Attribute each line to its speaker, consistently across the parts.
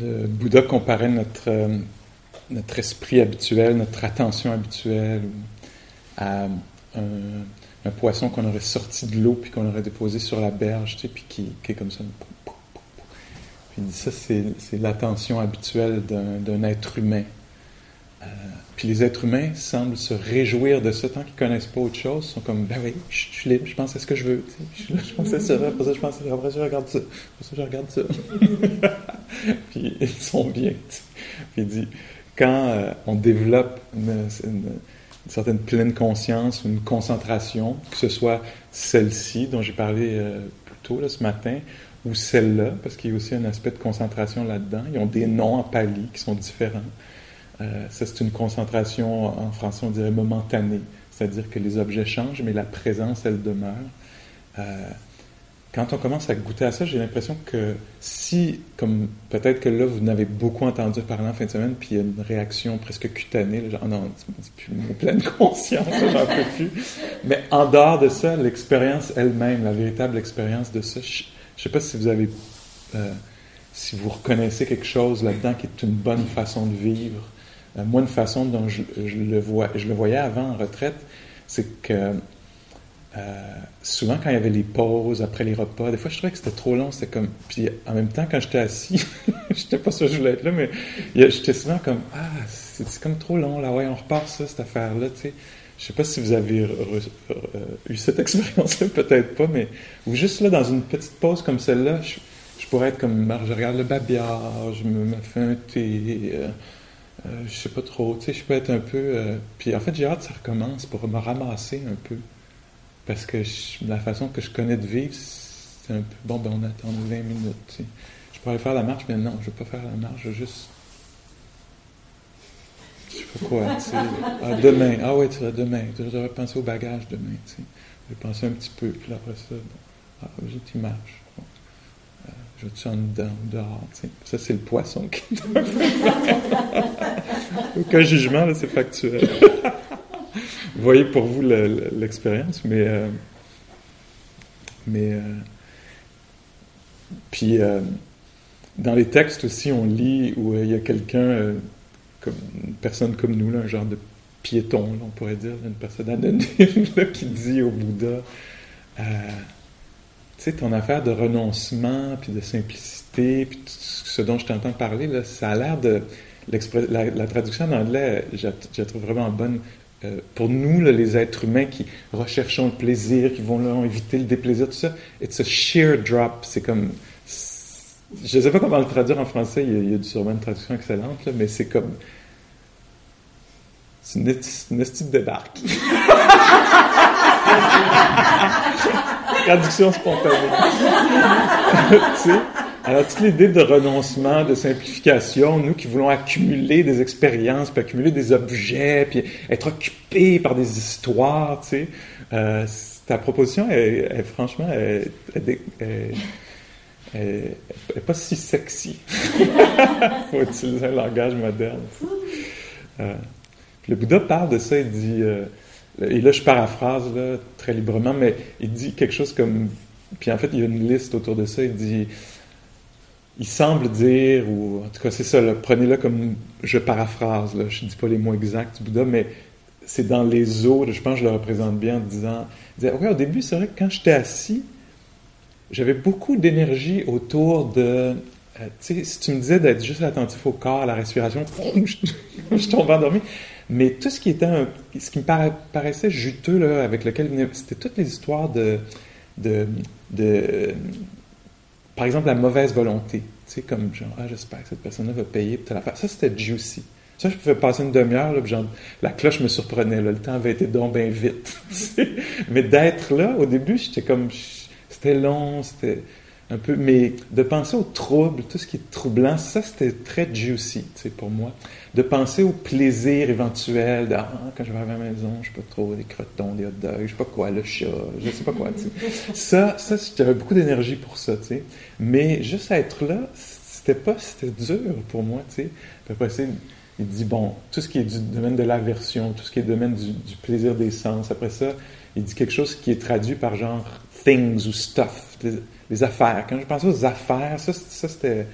Speaker 1: Le Bouddha comparait notre, euh, notre esprit habituel, notre attention habituelle à un, un poisson qu'on aurait sorti de l'eau puis qu'on aurait déposé sur la berge, tu sais, puis qui, est comme ça. Puis il dit ça, c'est, l'attention habituelle d'un être humain. Euh, puis les êtres humains semblent se réjouir de ça tant qu'ils connaissent pas autre chose. Ils sont comme, ben oui, je, suis libre, je pense à ce que je veux. Je pense à ça, après ça, je pense à ça, après ça, je regarde ça, après ça, je regarde ça. puis ils sont bien. Puis il dit, quand euh, on développe une, certaine pleine conscience, une concentration, que ce soit celle-ci dont j'ai parlé euh, plus tôt ce matin, ou celle-là, parce qu'il y a aussi un aspect de concentration là-dedans. Ils ont des noms en pali qui sont différents. Euh, ça, c'est une concentration, en français, on dirait momentanée. C'est-à-dire que les objets changent, mais la présence, elle demeure. Euh, quand on commence à goûter à ça, j'ai l'impression que si, comme peut-être que là, vous n'avez beaucoup entendu parler en fin de semaine, puis il y a une réaction presque cutanée, là, genre, Ah non, c'est plus mon pleine conscience, j'en peux plus. Mais en dehors de ça, l'expérience elle-même, la véritable expérience de ça, je ne sais pas si vous avez, euh, si vous reconnaissez quelque chose là-dedans qui est une bonne façon de vivre. Euh, moi, une façon dont je, le vois, je le voyais avant en retraite, c'est que euh, souvent, quand il y avait les pauses après les repas, des fois, je trouvais que c'était trop long. C'était comme. Puis en même temps, quand j'étais assis, j'étais pas sûr que je voulais être là, mais j'étais souvent comme Ah, c'est comme trop long, là. Ouais, on repart ça, cette affaire-là, tu sais. Je sais pas si vous avez euh, eu cette expérience-là, peut-être pas, mais. Ou juste là, dans une petite pause comme celle-là, je, pourrais être comme. Je regarde le babillard, je me, fais un thé. Euh, je sais pas trop, tu sais, je peux être un peu. euh, puis en fait, j'ai hâte que ça recommence pour me ramasser un peu. Parce que la façon que je connais de vivre, c'est un peu. Bon, ben on attend 20 minutes, tu sais. Je pourrais faire la marche, mais non, je vais pas faire la marche, je vais juste. Je sais pas quoi, tu sais. Ah, demain. Ah ouais, tu demain. Je devrais penser au bagage demain, tu sais. Je vais penser un petit peu, puis après ça, bon. Ah, j'ai marche. Je en dedans dehors, tu sais. Ça, c'est le poisson qui Aucun jugement, là, c'est factuel. vous voyez pour vous le- le- l'expérience, mais. euh, mais. euh, puis, euh, dans les textes aussi, on lit où il y a quelqu'un, comme une personne comme nous, là, un genre de piéton, là, on pourrait dire, une personne anonyme, là, qui dit au Bouddha. Tu sais, ton affaire de renoncement, puis de simplicité, puis ce dont je t'entends parler, là, ça a l'air de... La, traduction en anglais, je, la- trouve vraiment bonne. Euh, pour nous, là, les êtres humains qui recherchons le plaisir, qui vont là, éviter le déplaisir, tout ça, it's a sheer drop. C'est comme... Je ne sais pas comment le traduire en français, il y a, sûrement une traduction excellente, là, mais c'est comme... C'est une, une esti de débarque. Traduction spontanée. Alors, toute l'idée de renoncement, de simplification, nous qui voulons accumuler des expériences, puis accumuler des objets, puis être occupés par des histoires, tu sais, euh, ta proposition est, franchement, est, pas si sexy. faut utiliser un langage moderne. Euh, le Bouddha parle de ça, il dit, euh, et là je paraphrase très librement, mais il dit quelque chose comme, puis en fait il y a une liste autour de ça, il dit, il semble dire, ou en tout cas c'est ça, prenez-le comme, je paraphrase, je dis pas les mots exacts du Bouddha, mais c'est dans les eaux, je pense que je le représente bien en disant, il disait, ouais, au début c'est vrai que quand j'étais assis, j'avais beaucoup d'énergie autour de euh, tu sais, si tu me disais d'être juste attentif au corps, à la respiration, je, tombe endormi. Mais tout ce qui était, ce qui me paraissait juteux, là, avec lequel c'était toutes les histoires de, de, de, par exemple, la mauvaise volonté. Tu sais, comme genre, ah, j'espère que cette personne-là va payer pour faire. Ça, c'était juicy. Ça, je pouvais passer une demi-heure, là, genre, la cloche me surprenait, là, le temps avait été donc bien vite. Mais d'être là, au début, j'étais comme, c'était long, c'était un peu, mais de penser au trouble, tout ce qui est troublant, ça c'était très juicy, tu sais, pour moi. De penser au plaisir éventuel, de, ah, quand je vais à la maison, je sais pas trop, des crotons, des hot dogs, je sais pas quoi, le chat, je sais pas quoi, tu sais. Ça, ça, j'avais beaucoup d'énergie pour ça, tu sais. Mais juste être là, c'était pas, c'était dur pour moi, tu sais. après, il dit, bon, tout ce qui est du domaine de l'aversion, tout ce qui est du domaine du, du plaisir des sens, après ça, il dit quelque chose qui est traduit par genre things ou stuff les affaires. Quand je pense aux affaires, ça, ça c'était,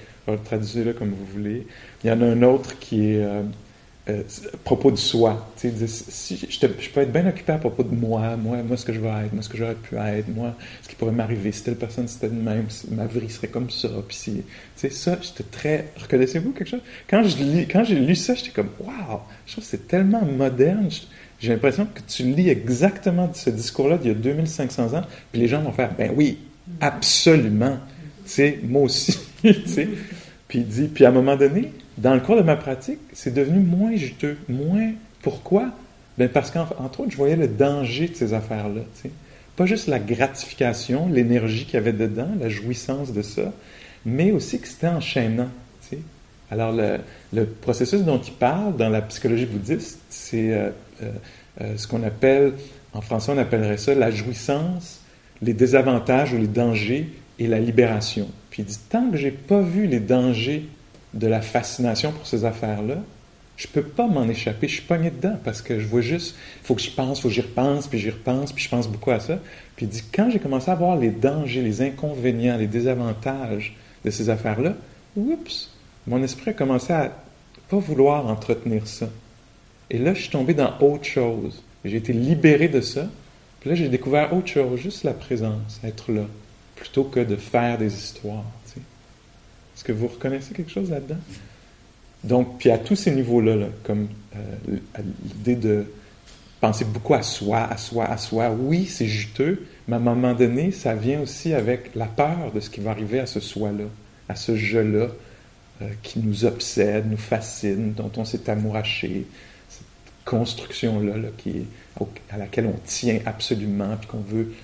Speaker 1: traduisez-le comme vous voulez. Il y en a un autre qui est euh, euh, à propos de soi. Si je, je, peux être bien occupé à propos de moi, moi, moi ce que je vais être, moi ce que j'aurais pu être, moi ce qui pourrait m'arriver, si telle personne c'était de même, ma vie serait comme ça. Puis si, ça, j'étais très. Reconnaissez-vous quelque chose? Quand je lis, quand j'ai lu ça, j'étais comme waouh, je trouve c'est tellement moderne. J'ai l'impression que tu lis exactement ce discours-là d'il y a 2500 ans, puis les gens vont faire ben oui, Absolument. Tu sais, moi aussi. tu sais. Puis il dit, puis à un moment donné, dans le cours de ma pratique, c'est devenu moins juteux, moins. Pourquoi? Ben parce qu'entre autres, je voyais le danger de ces affaires-là. Pas juste la gratification, l'énergie qu'il y avait dedans, la jouissance de ça, mais aussi que c'était enchaînant. Tu sais. Alors, le, le, processus dont il parle dans la psychologie bouddhiste, c'est euh, euh, euh, ce qu'on appelle, en français, on appellerait ça la jouissance les désavantages ou les dangers et la libération. Puis il dit, tant que j'ai pas vu les dangers de la fascination pour ces affaires-là, je peux pas m'en échapper. Je suis pogné dedans parce que je vois juste, il faut que je pense, il faut que j'y repense, puis j'y repense, puis je pense beaucoup à ça. Puis dit, quand j'ai commencé à voir les dangers, les inconvénients, les désavantages de ces affaires-là, oups, mon esprit a commencé à pas vouloir entretenir ça. Et là, je suis tombé dans autre chose. J'ai été libéré de ça, puis là, j'ai découvert autre chose, juste la présence, être là, plutôt que de faire des histoires. Est-ce que vous reconnaissez quelque chose là-dedans? Donc, puis à tous ces niveaux-là, comme euh, l'idée de penser beaucoup à soi, à soi, à soi, oui, c'est juteux, mais à un moment donné, ça vient aussi avec la peur de ce qui va arriver à ce soi-là, à ce jeu-là, euh, qui nous obsède, nous fascine, dont on s'est amouraché, cette construction-là à laquelle on tient absolument, puis qu'on veut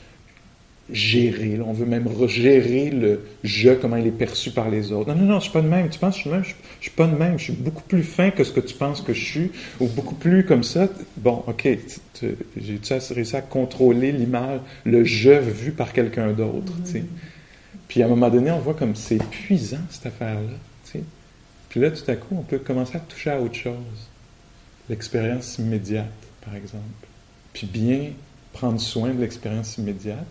Speaker 1: gérer. on veut même regérer le je, comment il est perçu par les autres. Non, non, non, je suis pas de même. Tu penses que je suis de même? Je, je, suis pas de même. Je suis beaucoup plus fin que ce que tu penses que je suis, ou beaucoup plus comme ça. Bon, OK, j'ai réussi à contrôler l'image, le je vu par quelqu'un d'autre, mm-hmm. Puis à un moment donné, on voit comme c'est épuisant, cette affaire-là, Puis là, tout à coup, on peut commencer à toucher à autre chose. L'expérience immédiate, par exemple puis bien prendre soin de l'expérience immédiate.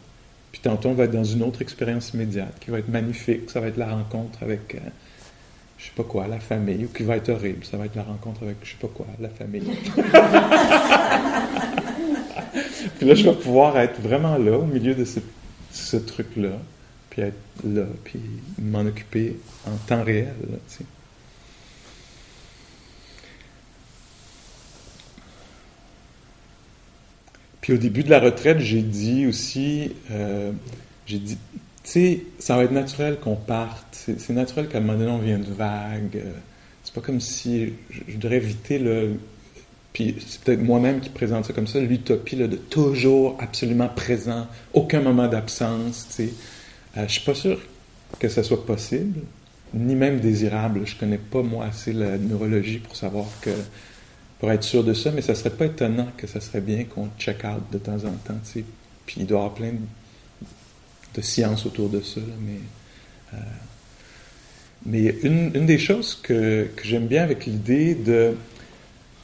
Speaker 1: Puis tantôt, on va être dans une autre expérience immédiate qui va être magnifique. Ça va être la rencontre avec, euh, je sais pas quoi, la famille, ou qui va être horrible. Ça va être la rencontre avec, je sais pas quoi, la famille. puis là, je vais pouvoir être vraiment là, au milieu de ce, ce truc-là, puis être là, puis m'en occuper en temps réel. Là, Au début de la retraite, j'ai dit aussi, euh, j'ai dit, tu sais, ça va être naturel qu'on parte. C'est naturel qu'à un moment donné, on vienne de vague. Euh, c'est pas comme si je, je devrais éviter le. Puis c'est peut-être moi-même qui présente ça comme ça, l'utopie de toujours absolument présent, aucun moment d'absence. Tu sais. Euh, je suis pas sûr que ça soit possible, ni même désirable. Je connais pas moi assez la neurologie pour savoir que pour être sûr de ça, mais ça serait pas étonnant que ça serait bien qu'on check out de temps en temps, tu sais. Puis il doit y avoir plein de, sciences autour de ça, mais... Euh, mais une, des choses que, que j'aime bien avec l'idée de,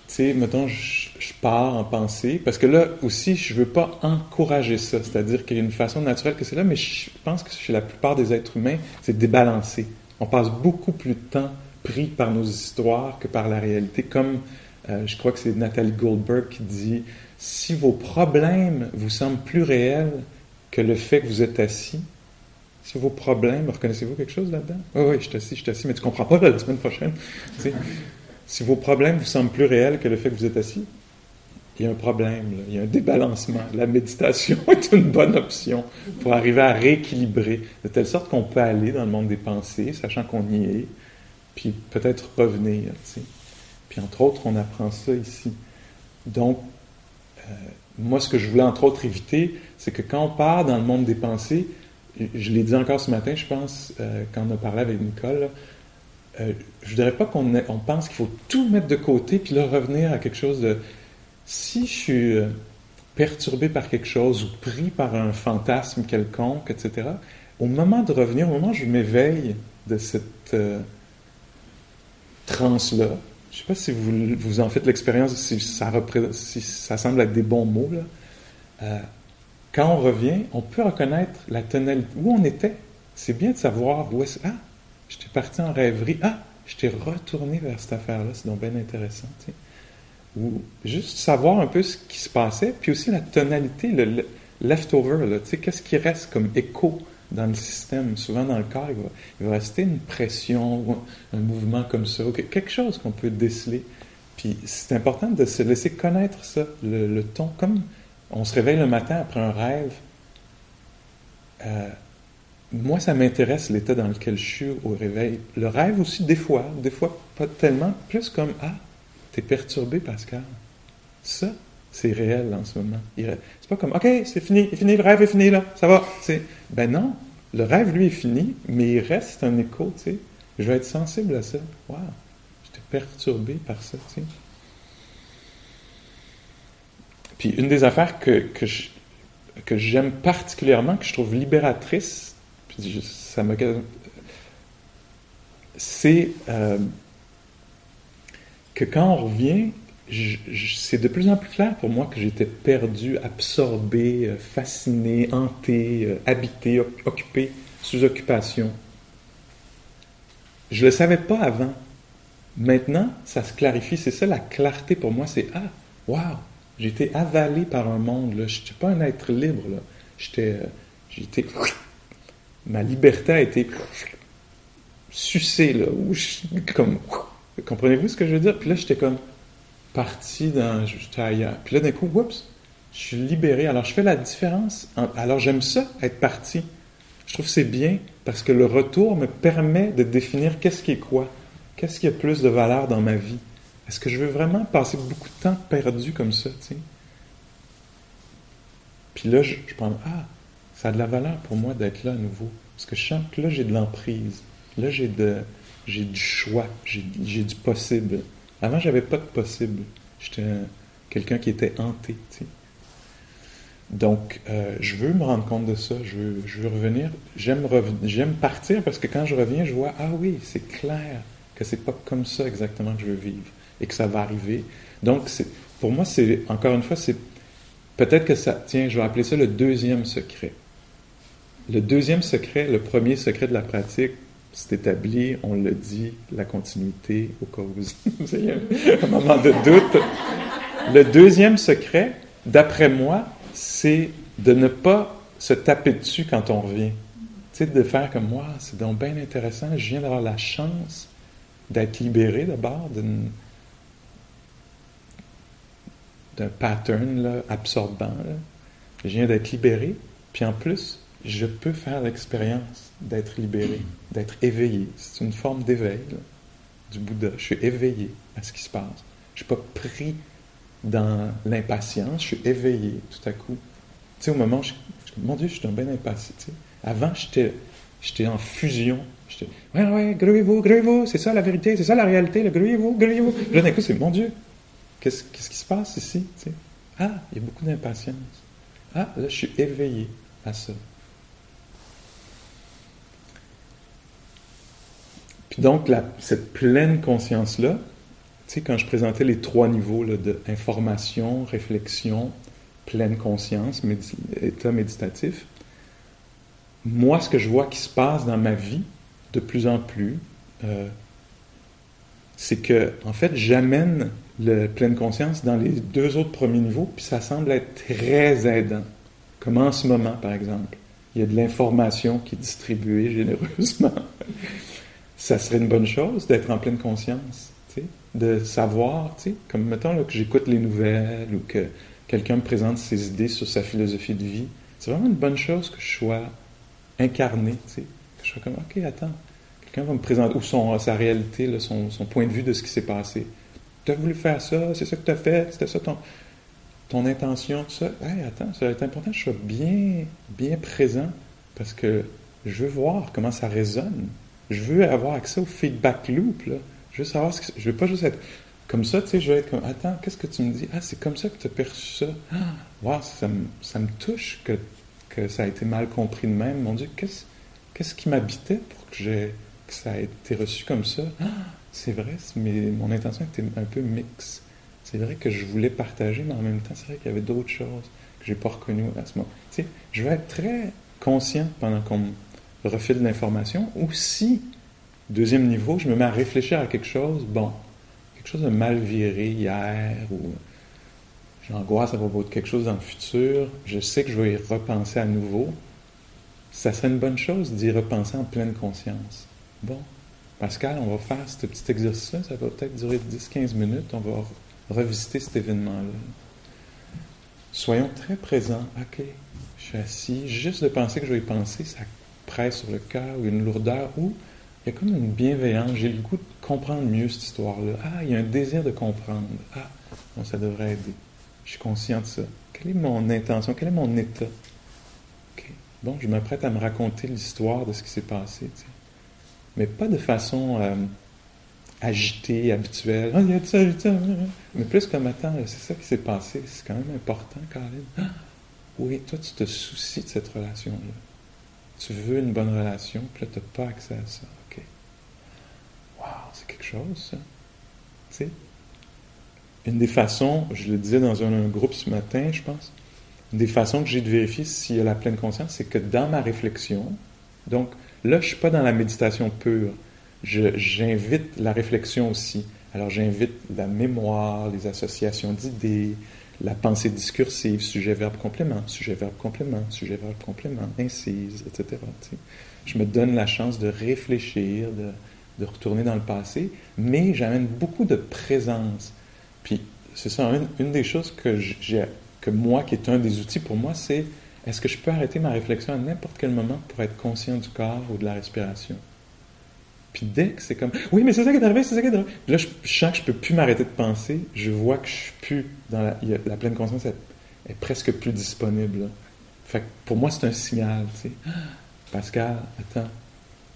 Speaker 1: tu sais, mettons, je, je, pars en pensée, parce que là aussi, je veux pas encourager ça, c'est-à-dire qu'il y a une façon naturelle que c'est là, mais je pense que chez la plupart des êtres humains, c'est débalancé. On passe beaucoup plus de temps pris par nos histoires que par la réalité, comme euh, je crois que c'est Nathalie Goldberg qui dit Si vos problèmes vous semblent plus réels que le fait que vous êtes assis, Si vos problèmes, reconnaissez-vous quelque chose là-dedans? Oui, oui, je suis assis, je suis assis, mais tu comprends pas la semaine prochaine. si vos problèmes vous semblent plus réels que le fait que vous êtes assis, il y a un problème, il y a un débalancement. La méditation est une bonne option pour arriver à rééquilibrer, de telle sorte qu'on peut aller dans le monde des pensées, sachant qu'on y est, puis peut-être revenir. Puis entre autres, on apprend ça ici. Donc, euh, moi, ce que je voulais entre autres éviter, c'est que quand on part dans le monde des pensées, je l'ai dit encore ce matin, je pense, euh, quand on a parlé avec Nicole, euh, je ne dirais pas qu'on on pense qu'il faut tout mettre de côté, puis là revenir à quelque chose de... Si je suis perturbé par quelque chose ou pris par un fantasme quelconque, etc., au moment de revenir, au moment où je m'éveille de cette transe-là, je sais pas si vous, vous en faites l'expérience, si ça, si ça semble être des bons mots. Là. Euh, quand on revient, on peut reconnaître la tonalité, où on était. C'est bien de savoir où est-ce. Ah, j'étais parti en rêverie. Ah, j'étais retourné vers cette affaire-là. C'est donc bien intéressant. Ou juste savoir un peu ce qui se passait, puis aussi la tonalité, le, leftover. Qu'est-ce qui reste comme écho dans le système, souvent dans le corps, il va, rester une pression, un mouvement comme ça, quelque chose qu'on peut déceler. Puis c'est important de se laisser connaître ça, le, ton. Comme on se réveille le matin après un rêve, euh, moi, ça m'intéresse l'état dans lequel je suis au réveil. Le rêve aussi, des fois, des fois pas tellement, plus comme Ah, t'es perturbé, Pascal. Ça, c'est réel en ce moment. C'est pas comme OK, c'est fini, c'est fini, le rêve est fini, là, ça va. Ben non, le rêve, lui, est fini, mais il reste un écho, tu sais. Je vais être sensible à ça. Wow, j'étais perturbé par ça, tu sais. Puis une des affaires que, que, que j'aime particulièrement, que je trouve libératrice, puis ça me... C'est euh, que quand on revient, c'est de plus en plus clair pour moi que j'étais perdu, absorbé, euh, fasciné, hanté, euh, habité, occupé, sous occupation. Je ne le savais pas avant. Maintenant, ça se clarifie. C'est ça la clarté pour moi. C'est Ah, waouh, j'ai été avalé par un monde. Je n'étais pas un être libre. J'étais. Euh, j'étais. Ma liberté a été sucée. Comprenez-vous ce que je veux dire? Puis là, j'étais comme parti dans. Puis là, d'un coup, oups, je suis libéré. Alors, je fais la différence. alors, j'aime ça, être parti. Je trouve que c'est bien parce que le retour me permet de définir qu'est-ce qui est quoi. Qu'est-ce qui a plus de valeur dans ma vie? Est-ce que je veux vraiment passer beaucoup de temps perdu comme ça, tu? Puis là, je, je pense, ah, ça a de la valeur pour moi d'être là à nouveau. Parce que je sens que là, j'ai de l'emprise. Là, j'ai du choix. J'ai du possible. Avant, j'avais pas de possible. J'étais quelqu'un qui était hanté. Donc, euh, je veux me rendre compte de ça. Je veux, revenir. J'aime j'aime partir parce que quand je reviens, je vois ah oui, c'est clair que c'est pas comme ça exactement que je veux vivre et que ça va arriver. Donc, pour moi, c'est encore une fois, c'est peut-être que ça. Tiens, je vais appeler ça le deuxième secret. Le deuxième secret, le premier secret de la pratique, c'est établi, on le dit, la continuité au cas où vous un moment de doute. Le deuxième secret, d'après moi, c'est de ne pas se taper dessus quand on revient. Tu sais, de faire comme moi, c'est donc bien intéressant, je viens d'avoir la chance d'être libéré d'abord d'un pattern absorbant. Je viens d'être libéré, puis en plus, je peux faire l'expérience d'être libéré, d'être éveillé. C'est une forme d'éveil du Bouddha. Je suis éveillé à ce qui se passe. Je ne suis pas pris dans l'impatience, je suis éveillé tout à coup. Tu sais, au moment où je, mon Dieu, je suis un bien impatient. Avant, j'étais, j'étais en fusion. J'étais, ouais, ouais, grouillez-vous, grouillez-vous, c'est ça la vérité, c'est ça la réalité, le grouillez-vous, grouillez-vous. Là, d'un coup, c'est mon Dieu, qu'est-ce, qui se passe ici? Ah, il y a beaucoup d'impatience. Ah, là, je suis éveillé à ça. Donc, cette pleine conscience-là, tu sais, quand je présentais les trois niveaux là, de information, réflexion, pleine conscience, état méditatif, moi, ce que je vois qui se passe dans ma vie de plus en plus, euh, c'est que, en fait, j'amène la pleine conscience dans les deux autres premiers niveaux, puis ça semble être très aidant. Comme en ce moment, par exemple. il y a de l'information qui est distribuée généreusement. ça serait une bonne chose d'être en pleine conscience, de savoir, comme mettons que j'écoute les nouvelles ou que quelqu'un me présente ses idées sur sa philosophie de vie. C'est vraiment une bonne chose que je sois incarné, que je sois comme, OK, attends, quelqu'un va me présenter, son, sa réalité, son, son, point de vue de ce qui s'est passé. Tu as voulu faire ça, c'est ça que tu as fait, c'était ça ton, ton intention, tout ça. Hey, attends, ça va être important que je sois bien, bien présent parce que je veux voir comment ça résonne. Je veux avoir accès au feedback loop. Là. Je veux savoir ce que. Je veux pas juste être comme ça, tu sais, je vais être comme Attends, qu'est-ce que tu me dis? Ah, c'est comme ça que tu as perçu ça. Ah, wow, ça me, me touche que, que ça a été mal compris de même. Mon Dieu, qu'est-ce, qu'est-ce qui m'habitait pour que, j'ai, que ça ait été reçu comme ça? Ah, c'est vrai, mais mon intention était un peu mixte. C'est vrai que je voulais partager, mais en même temps, c'est vrai qu'il y avait d'autres choses que j'ai pas reconnues à ce moment. Tu sais, je vais être très conscient pendant qu'on refile l'information. Ou si, deuxième niveau, je me mets à réfléchir à quelque chose, bon, quelque chose de mal viré hier, ou j'angoisse à propos de quelque chose dans le futur, je sais que je vais y repenser à nouveau. Ça serait une bonne chose d'y repenser en pleine conscience. Bon, Pascal, on va faire ce petit exercice-là, ça va peut-être durer 10-15 minutes, on va revisiter cet événement-là. Soyons très présents. OK, je suis assis. Juste de penser que je vais y penser, ça presse sur le cœur ou une lourdeur ou il y a comme une bienveillance. J'ai le goût de comprendre mieux cette histoire-là. Ah, il y a un désir de comprendre. Ah, bon, ça devrait aider. Je suis conscient de ça. Quelle est mon intention? Quel est mon état? OK. Bon, je m'apprête à me raconter l'histoire de ce qui s'est passé. Mais pas de façon euh, agité, habituel. Ah, il y a ça, il y a ça. Mais plus comme, attends, c'est ça qui s'est passé. C'est quand même important, Caroline. Ah, oui, toi, tu te soucies de cette relation-là. Tu veux une bonne relation, puis là, tu n'as pas accès à ça. OK. Wow, c'est quelque chose, ça. Tu sais? Une des façons, je le disais dans un, groupe ce matin, je pense, une des façons que j'ai de vérifier s'il y a la pleine conscience, c'est que dans ma réflexion, donc là, je ne suis pas dans la méditation pure j'invite la réflexion aussi. Alors j'invite la mémoire, les associations d'idées, la pensée discursive, sujet, verbe, complément, sujet, verbe, complément, sujet, verbe, complément, incise, etc. Je me donne la chance de réfléchir, de, de retourner dans le passé, mais j'amène beaucoup de présence. Puis c'est ça, une, une, des choses que j'ai, que moi, qui est un des outils pour moi, c'est est-ce que je peux arrêter ma réflexion à n'importe quel moment pour être conscient du corps ou de la respiration? Puis dès que c'est comme, oui, mais c'est ça qui est arrivé, c'est ça qui est arrivé. Là, je, sens que je peux plus m'arrêter de penser. Je vois que je suis plus dans la, pleine conscience est, presque plus disponible. Fait que pour moi, c'est un signal, sais. Pascal, attends,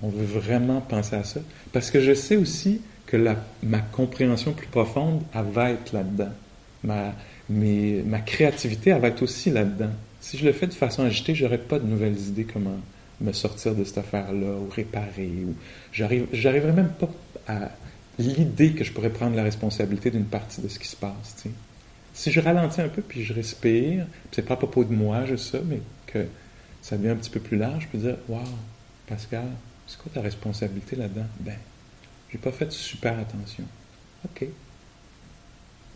Speaker 1: on veut vraiment penser à ça. Parce que je sais aussi que ma compréhension plus profonde, elle va être là-dedans. Ma, ma créativité, elle va être aussi là-dedans. Si je le fais de façon agitée, j'aurais pas de nouvelles idées comment me sortir de cette affaire-là ou réparer. Ou j'arrive, j'arriverai même pas à l'idée que je pourrais prendre la responsabilité d'une partie de ce qui se passe. Si je ralentis un peu puis je respire, c'est pas à propos de moi, je sais, mais que ça devient un petit peu plus large, je peux dire Waouh, Pascal, c'est quoi ta responsabilité là-dedans Ben, j'ai pas fait super attention. OK.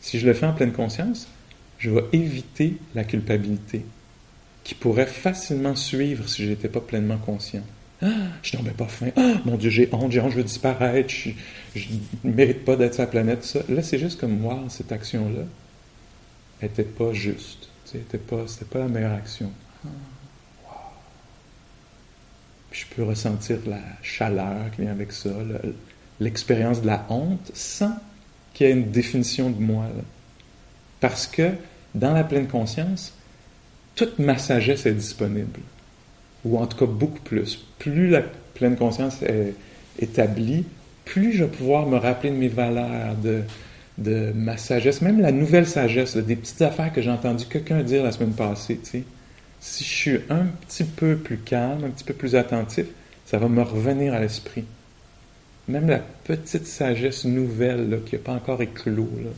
Speaker 1: Si je le fais en pleine conscience, je vais éviter la culpabilité qui pourrait facilement suivre si je n'étais pas pleinement conscient. Ah, je n'en pas faim. Ah, mon Dieu, j'ai honte, j'ai honte, je veux disparaître, je ne mérite pas d'être sur la planète. Ça. Là, c'est juste comme, moi, cette action-là n'était pas juste. Ce n'était pas, pas la meilleure action. Ah, Puis je peux ressentir la chaleur qui vient avec ça, l'expérience de la honte, sans qu'il y ait une définition de moi. Parce que dans la pleine conscience, toute ma sagesse est disponible. Ou en tout cas beaucoup plus. Plus la pleine conscience est établie, plus je vais pouvoir me rappeler de mes valeurs, de, ma sagesse, même la nouvelle sagesse, des petites affaires que j'ai entendu quelqu'un dire la semaine passée. Si je suis un petit peu plus calme, un petit peu plus attentif, ça va me revenir à l'esprit. Même la petite sagesse nouvelle qui n'a pas encore éclos. Là.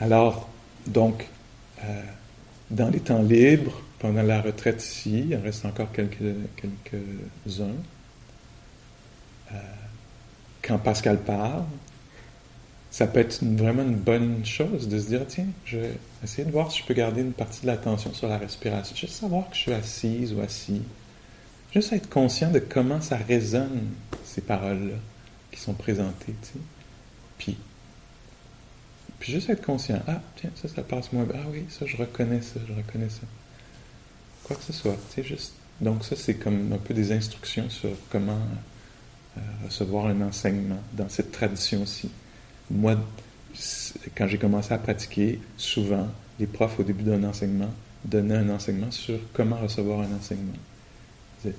Speaker 1: Alors, donc, euh, dans les temps libres, pendant la retraite ici, il en reste encore quelques, quelques-uns. Euh, quand Pascal parle, ça peut être vraiment une bonne chose de se dire, tiens, je vais essayer de voir si je peux garder une partie de l'attention sur la respiration. Juste savoir que je suis assise ou assis. Juste être conscient de comment ça résonne, ces paroles-là, qui sont présentées. Puis, puis juste être conscient, ah, tiens, ça, ça passe moins bien. Ah oui, ça, je reconnais ça, je reconnais ça. Quoi que ce soit, sais, juste. Donc ça, c'est comme un peu des instructions sur comment euh, recevoir un enseignement dans cette tradition-ci. Moi, quand j'ai commencé à pratiquer, souvent, les profs, au début d'un enseignement, donnaient un enseignement sur comment recevoir un enseignement.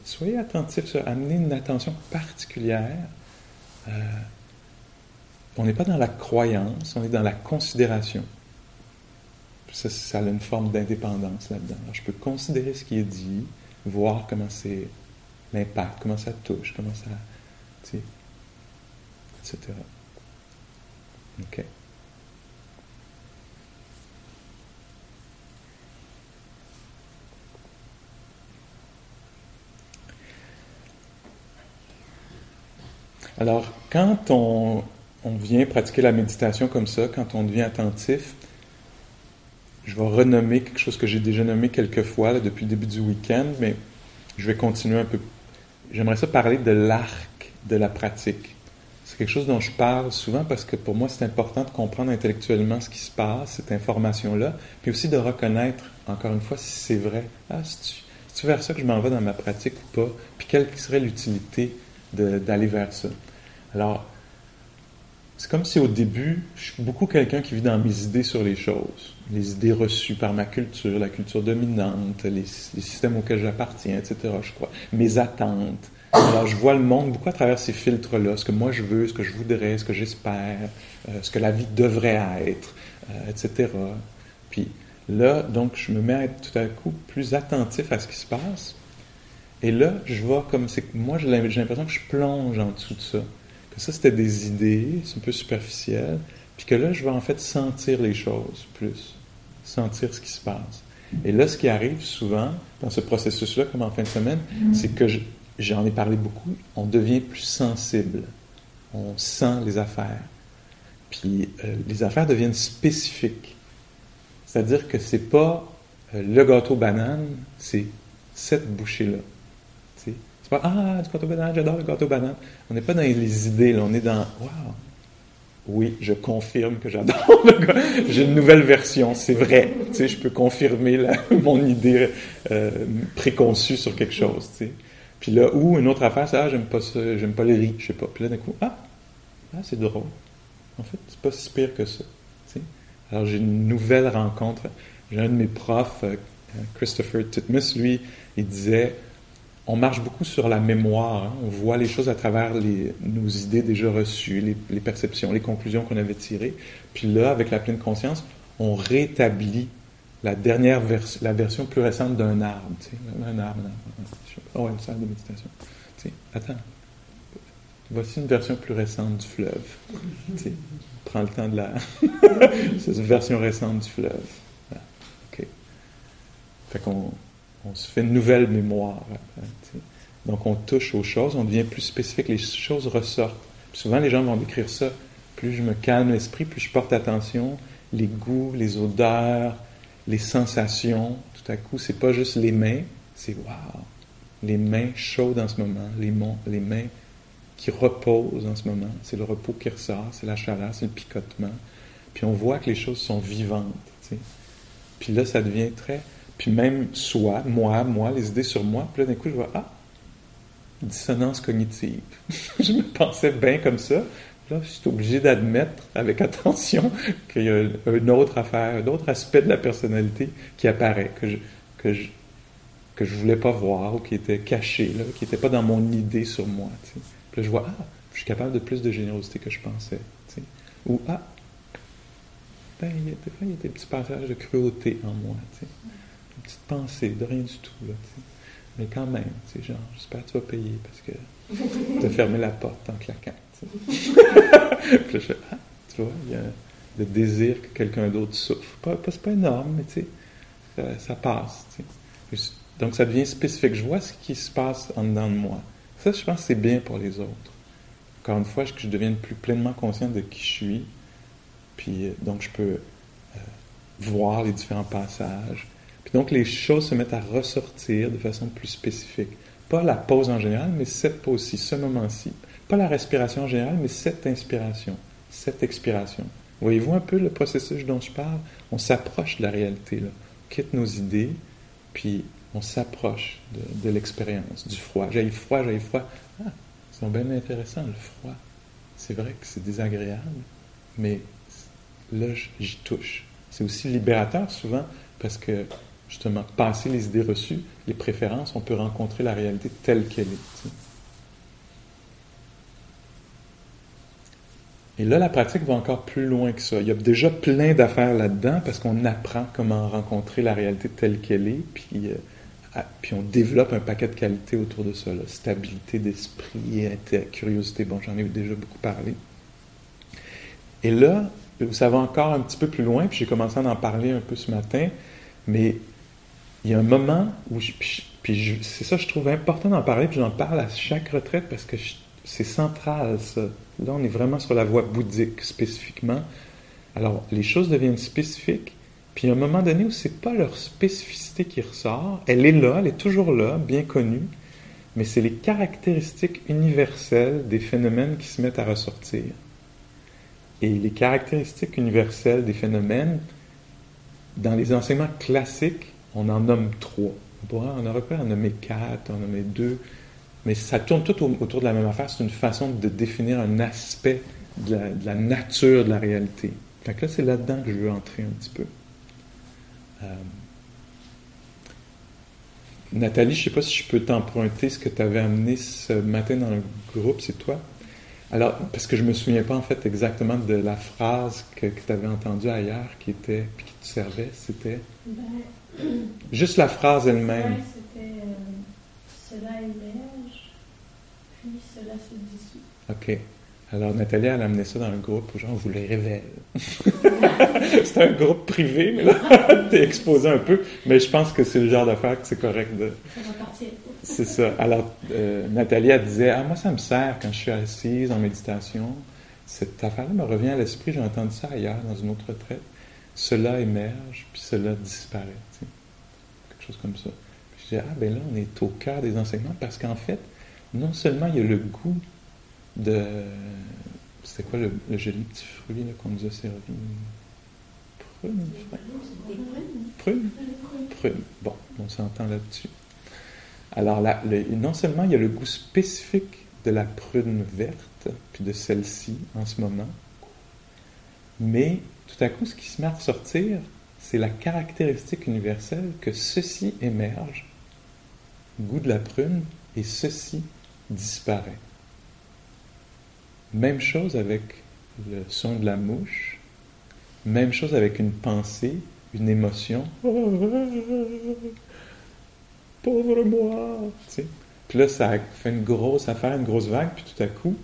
Speaker 1: soyez attentifs, amenez une attention particulière. Euh, on n'est pas dans la croyance, on est dans la considération. Ça, ça a une forme d'indépendance là-dedans. je peux considérer ce qui est dit, voir comment c'est l'impact, comment ça touche, comment ça etc. Alors, quand on, on, vient pratiquer la méditation comme ça, quand on devient attentif, je vais renommer quelque chose que j'ai déjà nommé quelques fois depuis le début du week-end, mais je vais continuer un peu. J'aimerais ça parler de l'arc de la pratique. C'est quelque chose dont je parle souvent parce que pour moi, c'est important de comprendre intellectuellement ce qui se passe, cette information-là, puis aussi de reconnaître, encore une fois, si c'est vrai. Ah, c'est-tu vers ça que je m'en vais dans ma pratique ou pas? Puis quelle serait l'utilité d'aller vers ça? Alors, c'est comme si au début, je suis beaucoup quelqu'un qui vit dans mes idées sur les choses, les idées reçues par ma culture, la culture dominante, les, systèmes auxquels j'appartiens, etc., je crois, mes attentes, alors, je vois le monde beaucoup à travers ces filtres-là, ce que moi je veux, ce que je voudrais, ce que j'espère, euh, ce que la vie devrait être, euh, etc. Puis là, donc, je me mets à être tout à coup plus attentif à ce qui se passe. Et là, je vois comme c'est moi, j'ai l'impression que je plonge en dessous de ça. Que ça, c'était des idées, c'est un peu superficiel. Puis que là, je vais en fait sentir les choses plus, sentir ce qui se passe. Et là, ce qui arrive souvent dans ce processus-là, comme en fin de semaine, c'est que je, j'en ai parlé beaucoup, on devient plus sensible. On sent les affaires. Puis euh, les affaires deviennent spécifiques. C'est-à-dire que c'est pas euh, le gâteau banane, c'est cette bouchée-là. C'est pas Ah, du gâteau banane, j'adore le gâteau banane. On n'est pas dans les idées, là, on est dans Waouh! Oui, je confirme que j'adore le gâteau. J'ai une nouvelle version, c'est vrai. Tu sais, je peux confirmer mon idée euh, préconçue sur quelque chose. Tu sais. Puis là, ou une autre affaire, c'est Ah, j'aime pas ça, j'aime pas les riz, je sais pas. Puis là, d'un coup, Ah, ah c'est drôle. En fait, c'est pas si pire que ça. Alors, j'ai une nouvelle rencontre. J'ai un de mes profs, euh, Christopher Titmus, lui, il disait on marche beaucoup sur la mémoire. Hein. On voit les choses à travers nos idées déjà reçues, les, les perceptions, les conclusions qu'on avait tirées. Puis là, avec la pleine conscience, on rétablit la dernière version, la version plus récente d'un arbre. Un arbre, un arbre. Oh, une salle de méditation. Attends. Voici une version plus récente du fleuve. Tu sais, prends le temps de la. C'est une version récente du fleuve. OK. Fait qu'on on se fait une nouvelle mémoire. Donc, on touche aux choses, on devient plus spécifique, les choses ressortent. souvent, les gens vont décrire ça. Plus je me calme l'esprit, plus je porte attention, les goûts, les odeurs, les sensations, tout à coup, c'est pas juste les mains, c'est waouh, les mains chaudes en ce moment, les, les mains qui reposent en ce moment, c'est le repos qui ressort, c'est la chaleur, c'est le picotement. Puis on voit que les choses sont vivantes. Puis là, ça devient très. Puis même soi, moi, moi, les idées sur moi, puis là, d'un coup, je vois, ah, dissonance cognitive. je me pensais bien comme ça, Là, je suis obligé d'admettre avec attention qu'il y a une autre affaire, un autre aspect de la personnalité qui apparaît, que je, que je, que je voulais pas voir ou qui était caché, là, qui n'était pas dans mon idée sur moi. Là, je vois, ah, je suis capable de plus de générosité que je pensais. Ou, ah, ben, il y a, des il y a des petits passages de cruauté en moi. Une petite pensée, de rien du tout. Là, Mais quand même, genre, j'espère que tu vas payer parce que tu as fermé la porte en claquant. puis je ah, tu vois, il y a le désir que quelqu'un d'autre souffre. Pas, c'est pas énorme, mais tu sais, ça, passe. Donc ça devient spécifique. Je vois ce qui se passe en dedans de moi. Ça, je pense que c'est bien pour les autres. Encore une fois, je devienne plus pleinement conscient de qui je suis, Puis donc, je peux voir les différents passages. Donc, les choses se mettent à ressortir de façon plus spécifique. Pas la pause en général, mais cette pause-ci, ce moment-ci. Pas la respiration en général, mais cette inspiration, cette expiration. Voyez-vous un peu le processus dont je parle? On s'approche de la réalité, là. Quitte nos idées, puis on s'approche de, l'expérience, du froid. J'ai froid, j'ai froid. Ah, c'est bien intéressant, le froid. C'est vrai que c'est désagréable, mais là, j'y touche. C'est aussi libérateur souvent parce que, justement, passer les idées reçues, les préférences, on peut rencontrer la réalité telle qu'elle est. Et là, la pratique va encore plus loin que ça. Il y a déjà plein d'affaires là-dedans parce qu'on apprend comment rencontrer la réalité telle qu'elle est, puis, euh, on développe un paquet de qualités autour de ça. Stabilité d'esprit, curiosité, bon, j'en ai déjà beaucoup parlé. Et là, ça va encore un petit peu plus loin, puis j'ai commencé à en parler un peu ce matin, mais il y a un moment où, puis, c'est ça, je trouve important d'en parler, puis j'en parle à chaque retraite parce que c'est central, ça. Là, on est vraiment sur la voie bouddhique spécifiquement. Alors, les choses deviennent spécifiques, puis a un moment donné où c'est pas leur spécificité qui ressort. Elle est là, elle est toujours là, bien connue, mais c'est les caractéristiques universelles des phénomènes qui se mettent à ressortir. Et les caractéristiques universelles des phénomènes, dans les enseignements classiques, on en nomme trois. On, aurait pu en nommer quatre, en nommer deux, mais ça tourne tout autour de la même affaire. C'est une façon de définir un aspect de la, nature de la réalité. Là, c'est là-dedans que je veux entrer un petit peu. Euh, Nathalie, je ne sais pas si je peux t'emprunter ce que tu avais amené ce matin dans le groupe, c'est toi? Alors, parce que je ne me souviens pas en fait exactement de la phrase que, tu avais entendue ailleurs qui était, puis qui te servait, c'était? Ben, Juste la phrase elle-même.
Speaker 2: c'était euh, Cela cela se dissout.
Speaker 1: OK. Alors, Nathalie, elle a amené ça dans un groupe où, genre, on vous les révèle. c'est un groupe privé, mais là, t'es exposé un peu. Mais je pense que c'est le genre d'affaire que c'est correct de. C'est ça. Alors, euh, Nathalie, elle disait Ah, moi, ça me sert quand je suis assise en méditation. Cette affaire-là me revient à l'esprit. J'ai entendu ça ailleurs, dans une autre retraite. Cela émerge, puis cela disparaît. Quelque chose comme ça. Puis je dis Ah, ben là, on est au cœur des enseignements parce qu'en fait, non seulement il y a le goût de. C'était quoi le, joli petit fruit qu'on nous a servi? Prune, Prune Prune. Bon, on s'entend là-dessus. Alors, là, non seulement il y a le goût spécifique de la prune verte, puis de celle-ci en ce moment, mais tout à coup, ce qui se met à ressortir, c'est la caractéristique universelle que ceci émerge, goût de la prune, et ceci disparaît. Même chose avec le son de la mouche, même chose avec une pensée, une émotion. Pauvre moi! Puis là, ça fait une grosse affaire, une grosse vague, puis tout à coup,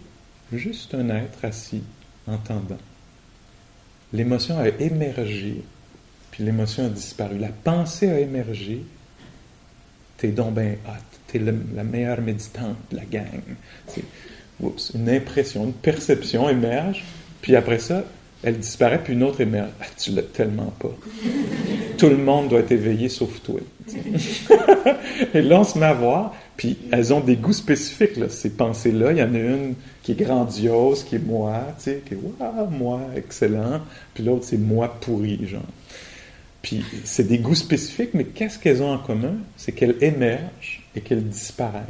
Speaker 1: juste un être assis, entendant. L'émotion a émergé, puis l'émotion a disparu. La pensée a émergé. T'es donc ben hot t'es la meilleure méditante de la gang. Oups, une impression, une perception émerge, puis après ça, elle disparaît, puis une autre émerge. Ah, tu l'as tellement pas. Tout le monde doit être éveillé sauf toi. Et là, on se met à voir, puis elles ont des goûts spécifiques, là, ces pensées-là. Il y en a une qui est grandiose, qui est moi, tu sais, qui est moi, excellent. Puis l'autre, c'est moi pourri, genre. Puis c'est des goûts spécifiques, mais qu'est-ce qu'elles ont en commun? C'est qu'elles émergent et qu'elles disparaissent.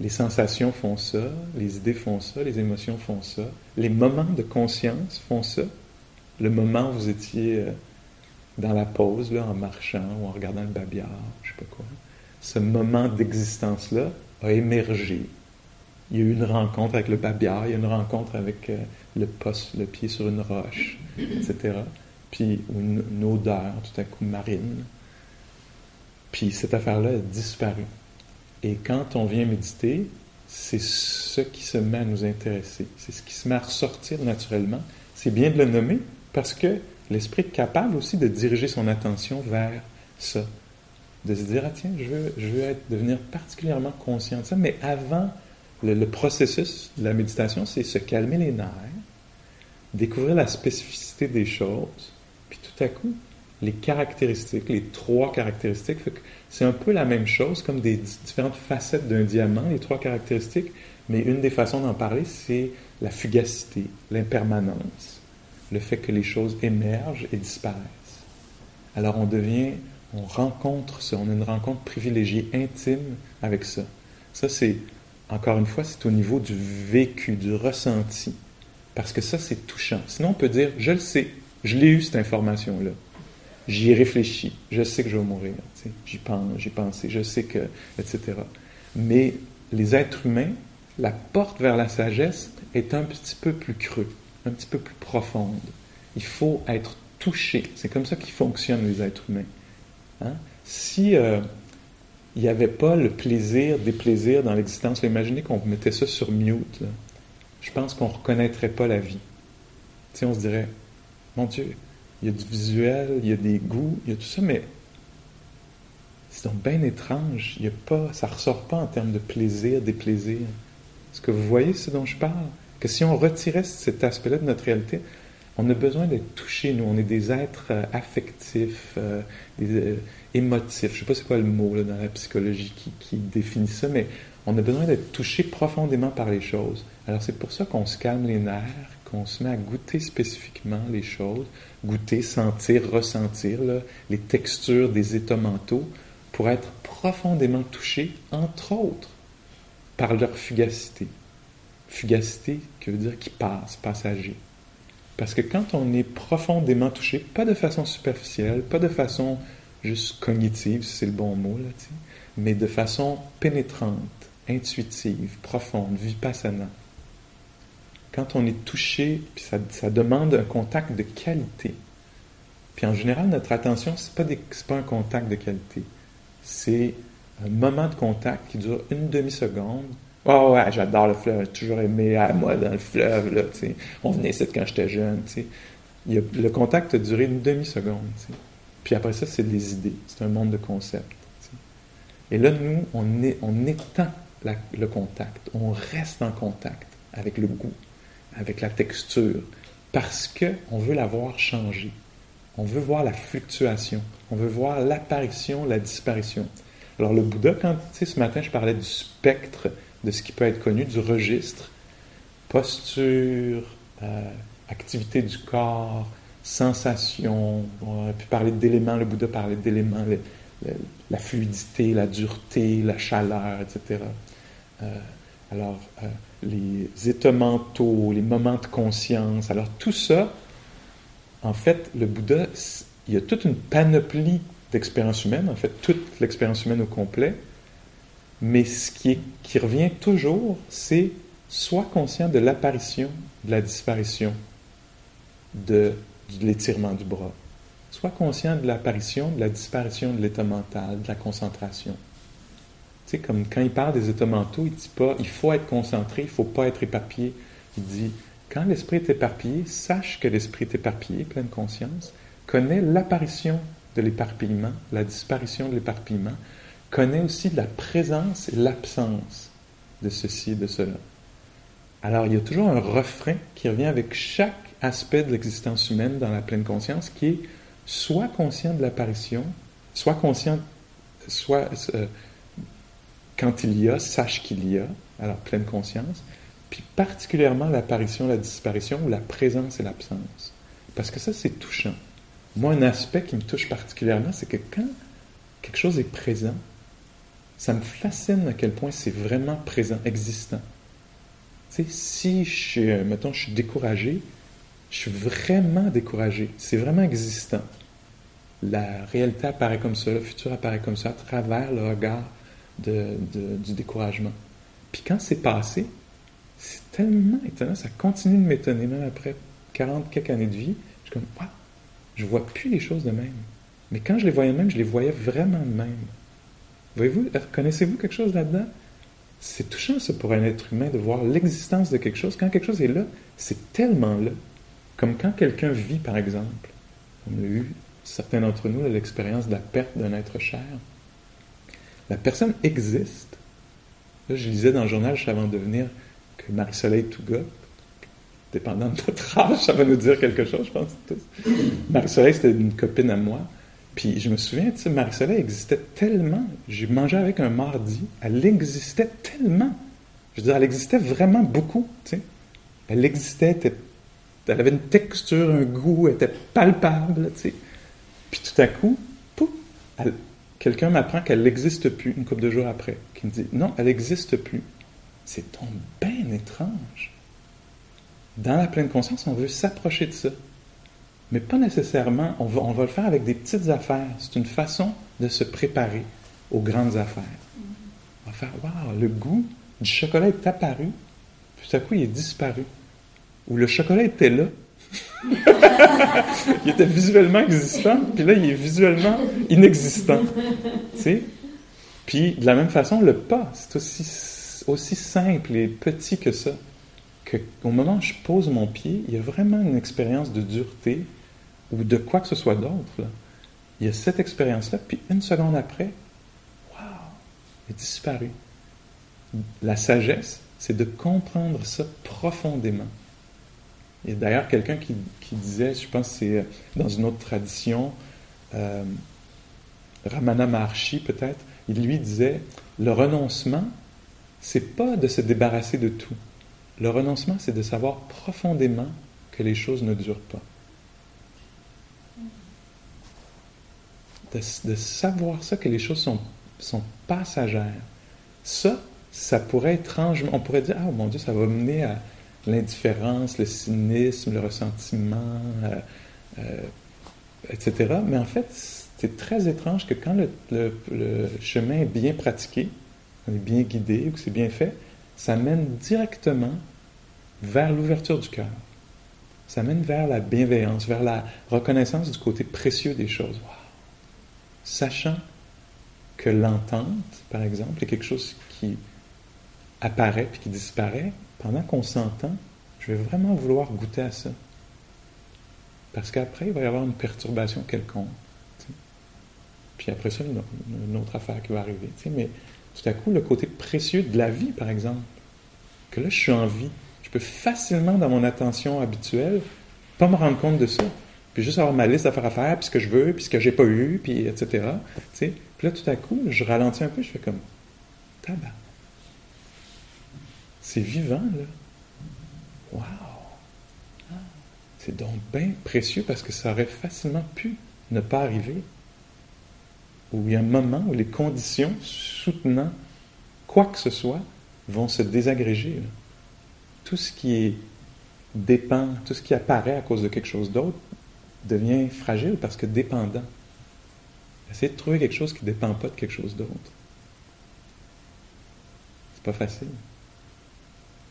Speaker 1: Les sensations font ça, les idées font ça, les émotions font ça, les moments de conscience font ça. Le moment où vous étiez euh, dans la pause, là, en marchant ou en regardant le babillard, je sais pas quoi, ce moment d'existence-là a émergé. Il y a eu une rencontre avec le babillard, il y a eu une rencontre avec euh, le poste, le pied sur une roche, etc puis une, odeur tout à coup marine. Puis cette affaire-là a disparu. Et quand on vient méditer, c'est ce qui se met à nous intéresser. C'est ce qui se met à ressortir naturellement. C'est bien de le nommer parce que l'esprit est capable aussi de diriger son attention vers ça. De se dire, ah tiens, je veux, devenir particulièrement conscient de ça. Mais avant, le processus de la méditation, c'est se calmer les nerfs, découvrir la spécificité des choses, puis tout à coup, les caractéristiques, les trois caractéristiques, c'est un peu la même chose, comme des différentes facettes d'un diamant, les trois caractéristiques, mais une des façons d'en parler, c'est la fugacité, l'impermanence, le fait que les choses émergent et disparaissent. Alors on devient, on rencontre ça, on a une rencontre privilégiée, intime avec ça. Ça, c'est, encore une fois, c'est au niveau du vécu, du ressenti. Parce que ça, c'est touchant. Sinon, on peut dire, je le sais, je l'ai eu, cette information-là. J'y ai réfléchi, je sais que je vais mourir, j'y pense, j'ai pensé, je sais que, etc. Mais les êtres humains, la porte vers la sagesse est un petit peu plus creux, un petit peu plus profonde. Il faut être touché. C'est comme ça qu'ils fonctionnent les êtres humains. Hein? Si euh, il n'y avait pas le plaisir, des plaisirs dans l'existence, imaginez qu'on mettait ça sur mute. Je pense qu'on ne reconnaîtrait pas la vie. sais, on se dirait, mon Dieu, il y a du visuel, il y a des goûts, il y a tout ça, mais c'est donc bien étrange. Y a pas, ça ne ressort pas en termes de plaisir, des plaisirs. Est-ce que vous voyez ce dont je parle? Que si on retirait cet aspect-là de notre réalité, on a besoin d'être touché, nous. On est des êtres euh, affectifs, euh, des, euh, émotifs. Je ne sais pas c'est quoi le mot dans la psychologie qui, qui, définit ça, mais on a besoin d'être touché profondément par les choses. Alors c'est pour ça qu'on se calme les nerfs, qu'on se met à goûter spécifiquement les choses, goûter, sentir, ressentir les textures des états mentaux pour être profondément touché, entre autres, par leur fugacité. Fugacité qui veut dire qui passe, passager. Parce que quand on est profondément touché, pas de façon superficielle, pas de façon juste cognitive, si c'est le bon mot, là, mais de façon pénétrante, intuitive, profonde, vipassana. Quand on est touché, puis ça, demande un contact de qualité. Puis en général, notre attention, ce n'est pas, pas un contact de qualité. C'est un moment de contact qui dure une demi-seconde, Oh ouais, j'adore le fleuve, j'ai toujours aimé à moi dans le fleuve, là. On venait ici quand j'étais jeune, tu sais. le contact a duré une demi-seconde, tu sais. Puis après ça, c'est des idées, c'est un monde de concepts. Et là, nous, on étend le contact, on reste en contact avec le goût, avec la texture, parce qu'on veut la voir changer. On veut voir la fluctuation, on veut voir l'apparition, la disparition. Alors le Bouddha, quand, tu sais, ce matin, je parlais du spectre de ce qui peut être connu, du registre, posture, euh, activité du corps, sensation, on parler d'éléments, le Bouddha parlait d'éléments, la fluidité, la dureté, la chaleur, etc. Euh, alors, euh, les états mentaux, les moments de conscience, alors tout ça, en fait, le Bouddha, il y a toute une panoplie d'expériences humaines, en fait, toute l'expérience humaine au complet, mais ce qui, revient toujours, c'est sois conscient de l'apparition, de la disparition, de, l'étirement du bras. Sois conscient de l'apparition, de la disparition de l'état mental, de la concentration. Tu sais, comme quand il parle des états mentaux, il dit pas il faut être concentré, il faut pas être éparpillé. Il dit quand l'esprit est éparpillé, sache que l'esprit est éparpillé, pleine conscience, connais l'apparition de l'éparpillement, la disparition de l'éparpillement, connaît aussi la présence et l'absence de ceci et de cela. Alors, il y a toujours un refrain qui revient avec chaque aspect de l'existence humaine dans la pleine conscience qui est soit conscient de l'apparition, soit conscient, soit euh, quand il y a, sache qu'il y a, alors pleine conscience, puis particulièrement l'apparition, la disparition ou la présence et l'absence. Parce que ça, c'est touchant. Moi, un aspect qui me touche particulièrement, c'est que quand quelque chose est présent, ça me fascine à quel point c'est vraiment présent, existant. Tu sais, si je suis, mettons, je suis découragé, je suis vraiment découragé. C'est vraiment existant. La réalité apparaît comme ça, le futur apparaît comme ça, à travers le regard de, du découragement. Puis quand c'est passé, c'est tellement étonnant, ça continue de m'étonner, même après 40 quelques années de vie. Je suis comme, waouh, je vois plus les choses de même. Mais quand je les voyais même, je les voyais vraiment de même. Voyez-vous, connaissez-vous quelque chose là-dedans? C'est touchant, ça, pour un être humain, de voir l'existence de quelque chose. Quand quelque chose est là, c'est tellement là. Comme quand quelqu'un vit, par exemple. On a eu, certains d'entre nous, l'expérience de la perte d'un être cher. La personne existe. Là, je lisais dans le journal, juste avant de venir, que Marie-Soleil Touga, dépendant de notre âge, ça va nous dire quelque chose, je pense. Marie-Soleil, c'était une copine à moi. Puis je me souviens, tu sais, Marie-Soleil existait tellement. J'ai mangé avec un mardi. Elle existait tellement. Je veux dire, elle existait vraiment beaucoup, tu sais. Elle existait, elle avait une texture, un goût, elle était palpable, tu sais. Puis tout à coup, pouf, quelqu'un m'apprend qu'elle n'existe plus une couple de jours après. Qui me dit, non, elle n'existe plus. C'est donc bien étrange. Dans la pleine conscience, on veut s'approcher de ça. Mais pas nécessairement, on va, on va le faire avec des petites affaires. C'est une façon de se préparer aux grandes affaires. On va faire, waouh, le goût du chocolat est apparu, puis tout à coup, il est disparu. Ou le chocolat était là. il était visuellement existant, puis là, il est visuellement inexistant. Tu sais? Puis, de la même façon, le pas, c'est aussi, aussi simple et petit que ça. Que, au moment où je pose mon pied, il y a vraiment une expérience de dureté ou de quoi que ce soit d'autre. Il y a cette expérience-là, puis une seconde après, waouh, il est disparu. La sagesse, c'est de comprendre ça profondément. A d'ailleurs quelqu'un qui, disait, je pense que c'est euh, dans une autre tradition, euh, Ramana Maharshi peut-être, il lui disait, le renoncement, c'est pas de se débarrasser de tout. Le renoncement, c'est de savoir profondément que les choses ne durent pas. De, savoir ça, que les choses sont, sont passagères. Ça, ça pourrait étrangement, on pourrait dire, ah mon Dieu, ça va mener à l'indifférence, le cynisme, le ressentiment, euh, euh, etc. Mais en fait, c'est très étrange que quand le, chemin est bien pratiqué, on est bien guidé ou que c'est bien fait, ça mène directement vers l'ouverture du cœur. Ça mène vers la bienveillance, vers la reconnaissance du côté précieux des choses. Sachant que l'entente, par exemple, est quelque chose qui apparaît puis qui disparaît, pendant qu'on s'entend, je vais vraiment vouloir goûter à ça. Parce qu'après, il va y avoir une perturbation quelconque. Puis après ça, une, autre affaire qui va arriver. Mais tout à coup, le côté précieux de la vie, par exemple, que là, je suis en vie. Je peux facilement, dans mon attention habituelle, pas me rendre compte de ça. Puis juste avoir ma liste d'affaires à faire, puis ce que je veux, puis ce que j'ai pas eu, puis etc. Puis là, tout à coup, je ralentis un peu, je fais comme tabac. C'est vivant, là. Wow! C'est donc bien précieux parce que ça aurait facilement pu ne pas arriver. Ou il y a un moment où les conditions soutenant quoi que ce soit vont se désagréger. Tout ce qui dépend, tout ce qui apparaît à cause de quelque chose d'autre devient fragile parce que dépendant. Essayez de trouver quelque chose qui ne dépend pas de quelque chose d'autre. C'est pas facile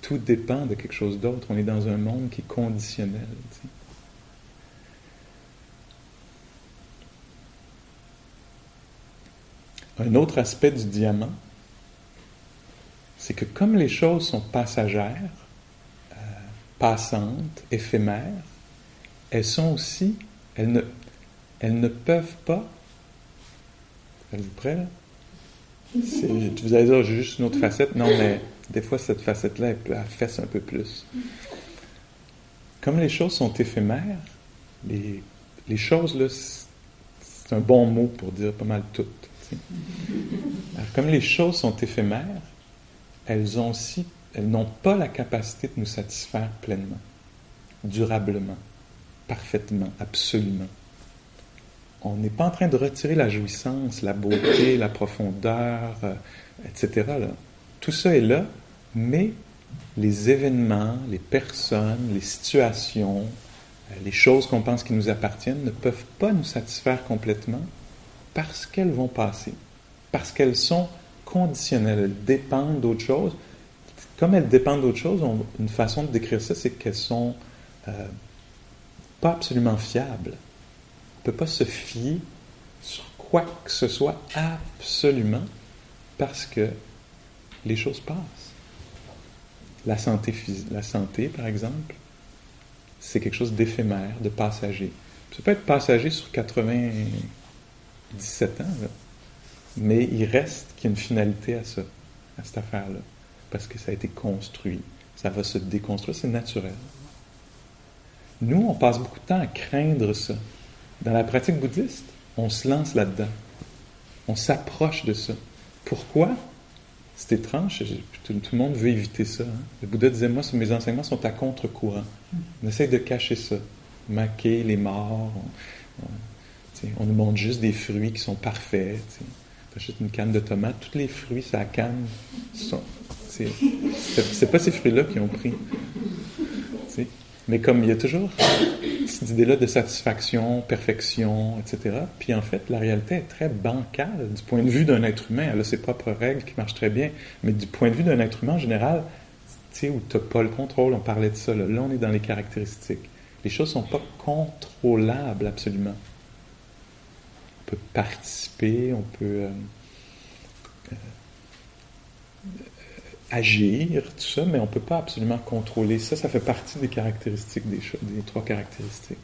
Speaker 1: tout dépend de quelque chose d'autre. On est dans un monde qui est conditionnel. Un autre aspect du diamant, c'est que comme les choses sont passagères, euh, passantes, éphémères, elles sont aussi, elles ne, peuvent pas. Êtes-vous prêts là? Vous allez dire, j'ai juste une autre facette. Non, mais des fois, cette facette-là, elle, fesse un peu plus. Comme les choses sont éphémères, les, choses, là, c'est un bon mot pour dire pas mal toutes. Comme les choses sont éphémères, elles aussi, elles n'ont pas la capacité de nous satisfaire pleinement, durablement, parfaitement, absolument. On n'est pas en train de retirer la jouissance, la beauté, la profondeur, euh, etc. Tout ça est là, mais les événements, les personnes, les situations, euh, les choses qu'on pense qui nous appartiennent ne peuvent pas nous satisfaire complètement parce qu'elles vont passer, parce qu'elles sont conditionnelles, elles dépendent d'autre chose. Comme elles dépendent d'autre chose, une façon de décrire ça, c'est qu'elles sont euh, pas absolument fiables. On ne peut pas se fier sur quoi que ce soit absolument parce que les choses passent. La santé, la santé, par exemple, c'est quelque chose d'éphémère, de passager. Ça peut être passager sur 97 ans, mais il reste qu'il y a une finalité à ça, à cette affaire-là, parce que ça a été construit. Ça va se déconstruire, c'est naturel. Nous, on passe beaucoup de temps à craindre ça. Dans la pratique bouddhiste, on se lance là-dedans. On s'approche de ça. Pourquoi? C'est étrange, tout, le monde veut éviter ça. Hein. Le Bouddha disait, moi, mes enseignements sont à contre-courant. On essaye de cacher ça. Maquer les morts. On, nous montre juste des fruits qui sont parfaits. Achètes une canne de tomates, tous les fruits, la canne, sont, c'est pas ces fruits-là qui ont pris. Mais comme il y a toujours cette idée-là de satisfaction, perfection, etc., puis en fait, la réalité est très bancale du point de vue d'un être humain. Elle a ses propres règles qui marchent très bien, mais du point de vue d'un être humain en général, tu sais, où tu n'as pas le contrôle, on parlait de ça, là. on est dans les caractéristiques. Les choses ne sont pas contrôlables absolument. On peut participer, on peut... Euh, agir, tout ça, mais on ne peut pas absolument contrôler ça. Ça fait partie des caractéristiques des, choses, des trois caractéristiques.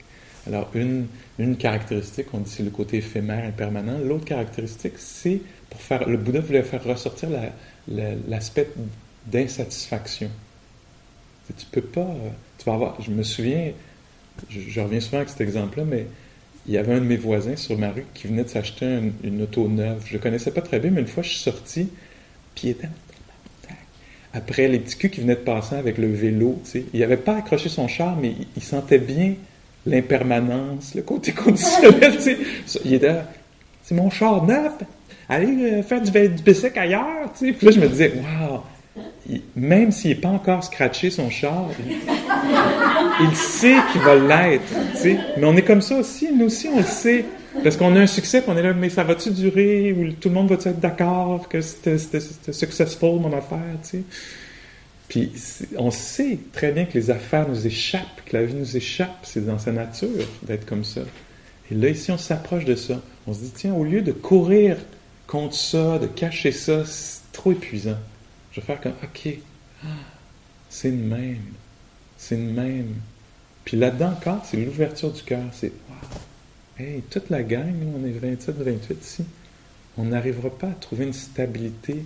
Speaker 1: Alors, une, une caractéristique, on dit c'est le côté éphémère, impermanent. L'autre caractéristique, c'est pour faire. Le Bouddha voulait faire ressortir l'aspect d'insatisfaction. Tu peux pas. Tu vas avoir. Je me souviens, je, reviens souvent avec cet exemple-là, mais il y avait un de mes voisins sur ma rue qui venait de s'acheter une, auto neuve. Je ne connaissais pas très bien, mais une fois je suis sorti, puis après les petits culs qui venaient de passer avec le vélo. Il n'avait pas accroché son char, mais il, sentait bien l'impermanence, le côté conditionnel. Tu sais. Il était c'est mon char neuf, allez euh, faire du, du ailleurs. Tu sais. Puis là, je me disais, waouh, même s'il n'est pas encore scratché son char, il, sait qu'il va l'être. Mais on est comme ça aussi, nous aussi, on le sait. Parce qu'on a un succès, qu'on est là, mais ça va-tu durer? Ou tout le monde va-tu être d'accord que c'était successful, mon affaire, tu sais? Puis on sait très bien que les affaires nous échappent, que la vie nous échappe, c'est dans sa nature d'être comme ça. Et là, ici, on s'approche de ça. On se dit, tiens, au lieu de courir contre ça, de cacher ça, c'est trop épuisant. Je vais faire comme, OK, c'est le même. C'est le même. Puis là-dedans encore, c'est l'ouverture du cœur. C'est, wow, Hey, toute la gang, on est 27, 28 ici, on n'arrivera pas à trouver une stabilité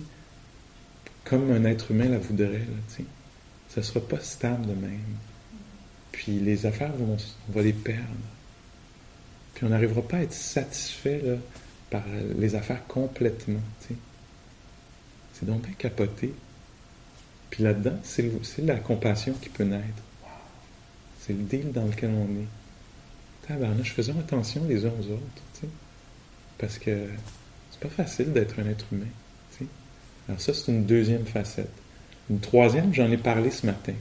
Speaker 1: comme un être humain la voudrait. Là, ça ne sera pas stable de même. Puis les affaires, vont, on va les perdre. Puis on n'arrivera pas à être satisfait par les affaires complètement. C'est donc bien capoté. Puis là-dedans, c'est la compassion qui peut naître. C'est le deal dans lequel on est je faisais attention les uns aux autres, tu sais, parce que c'est pas facile d'être un être humain. Tu sais. Alors ça, c'est une deuxième facette. Une troisième, j'en ai parlé ce matin,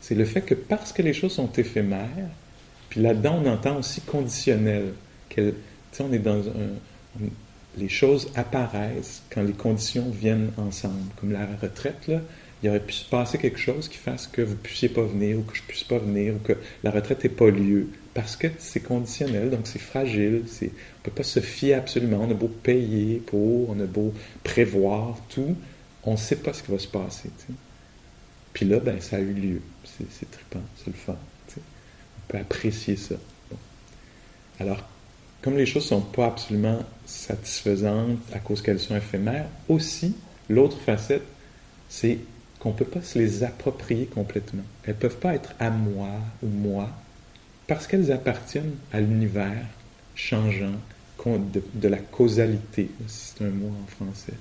Speaker 1: c'est le fait que parce que les choses sont éphémères, puis là-dedans, on entend aussi conditionnel, que, on est dans un, les choses apparaissent quand les conditions viennent ensemble, comme la retraite, là, il aurait pu se passer quelque chose qui fasse que vous ne puissiez pas venir ou que je ne puisse pas venir ou que la retraite n'ait pas lieu parce que c'est conditionnel, donc c'est fragile, on ne peut pas se fier absolument, on a beau payer pour, on a beau prévoir tout, on ne sait pas ce qui va se passer. Puis là, ben, ça a eu lieu, c'est, c'est trippant, c'est le fun. On peut apprécier ça. Alors, comme les choses ne sont pas absolument satisfaisantes à cause qu'elles sont éphémères, aussi, l'autre facette, c'est qu'on ne peut pas se les approprier complètement. Elles ne peuvent pas être à moi ou moi, parce qu'elles appartiennent à l'univers changeant de, la causalité, c'est un mot en français,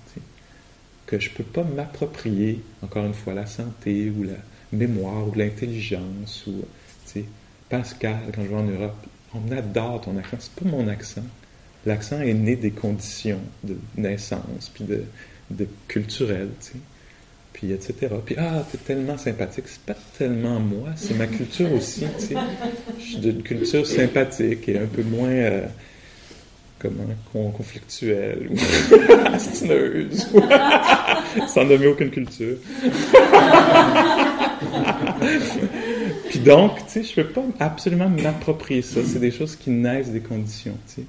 Speaker 1: que je ne peux pas m'approprier, encore une fois, la santé ou la mémoire ou l'intelligence. ou Pascal, quand je vais en Europe, on adore ton accent. C'est pas mon accent. L'accent est né des conditions de naissance, puis de, culturel, tu sais puis etc. Puis ah, t'es tellement sympathique. C'est pas tellement moi, c'est ma culture aussi, tu sais. Je suis d'une culture sympathique et un peu moins euh, comment conflictuelle ou astineuse, sans nommer aucune culture. Puis donc, tu sais, je peux pas absolument m'approprier ça. C'est des choses qui naissent des conditions, tu sais.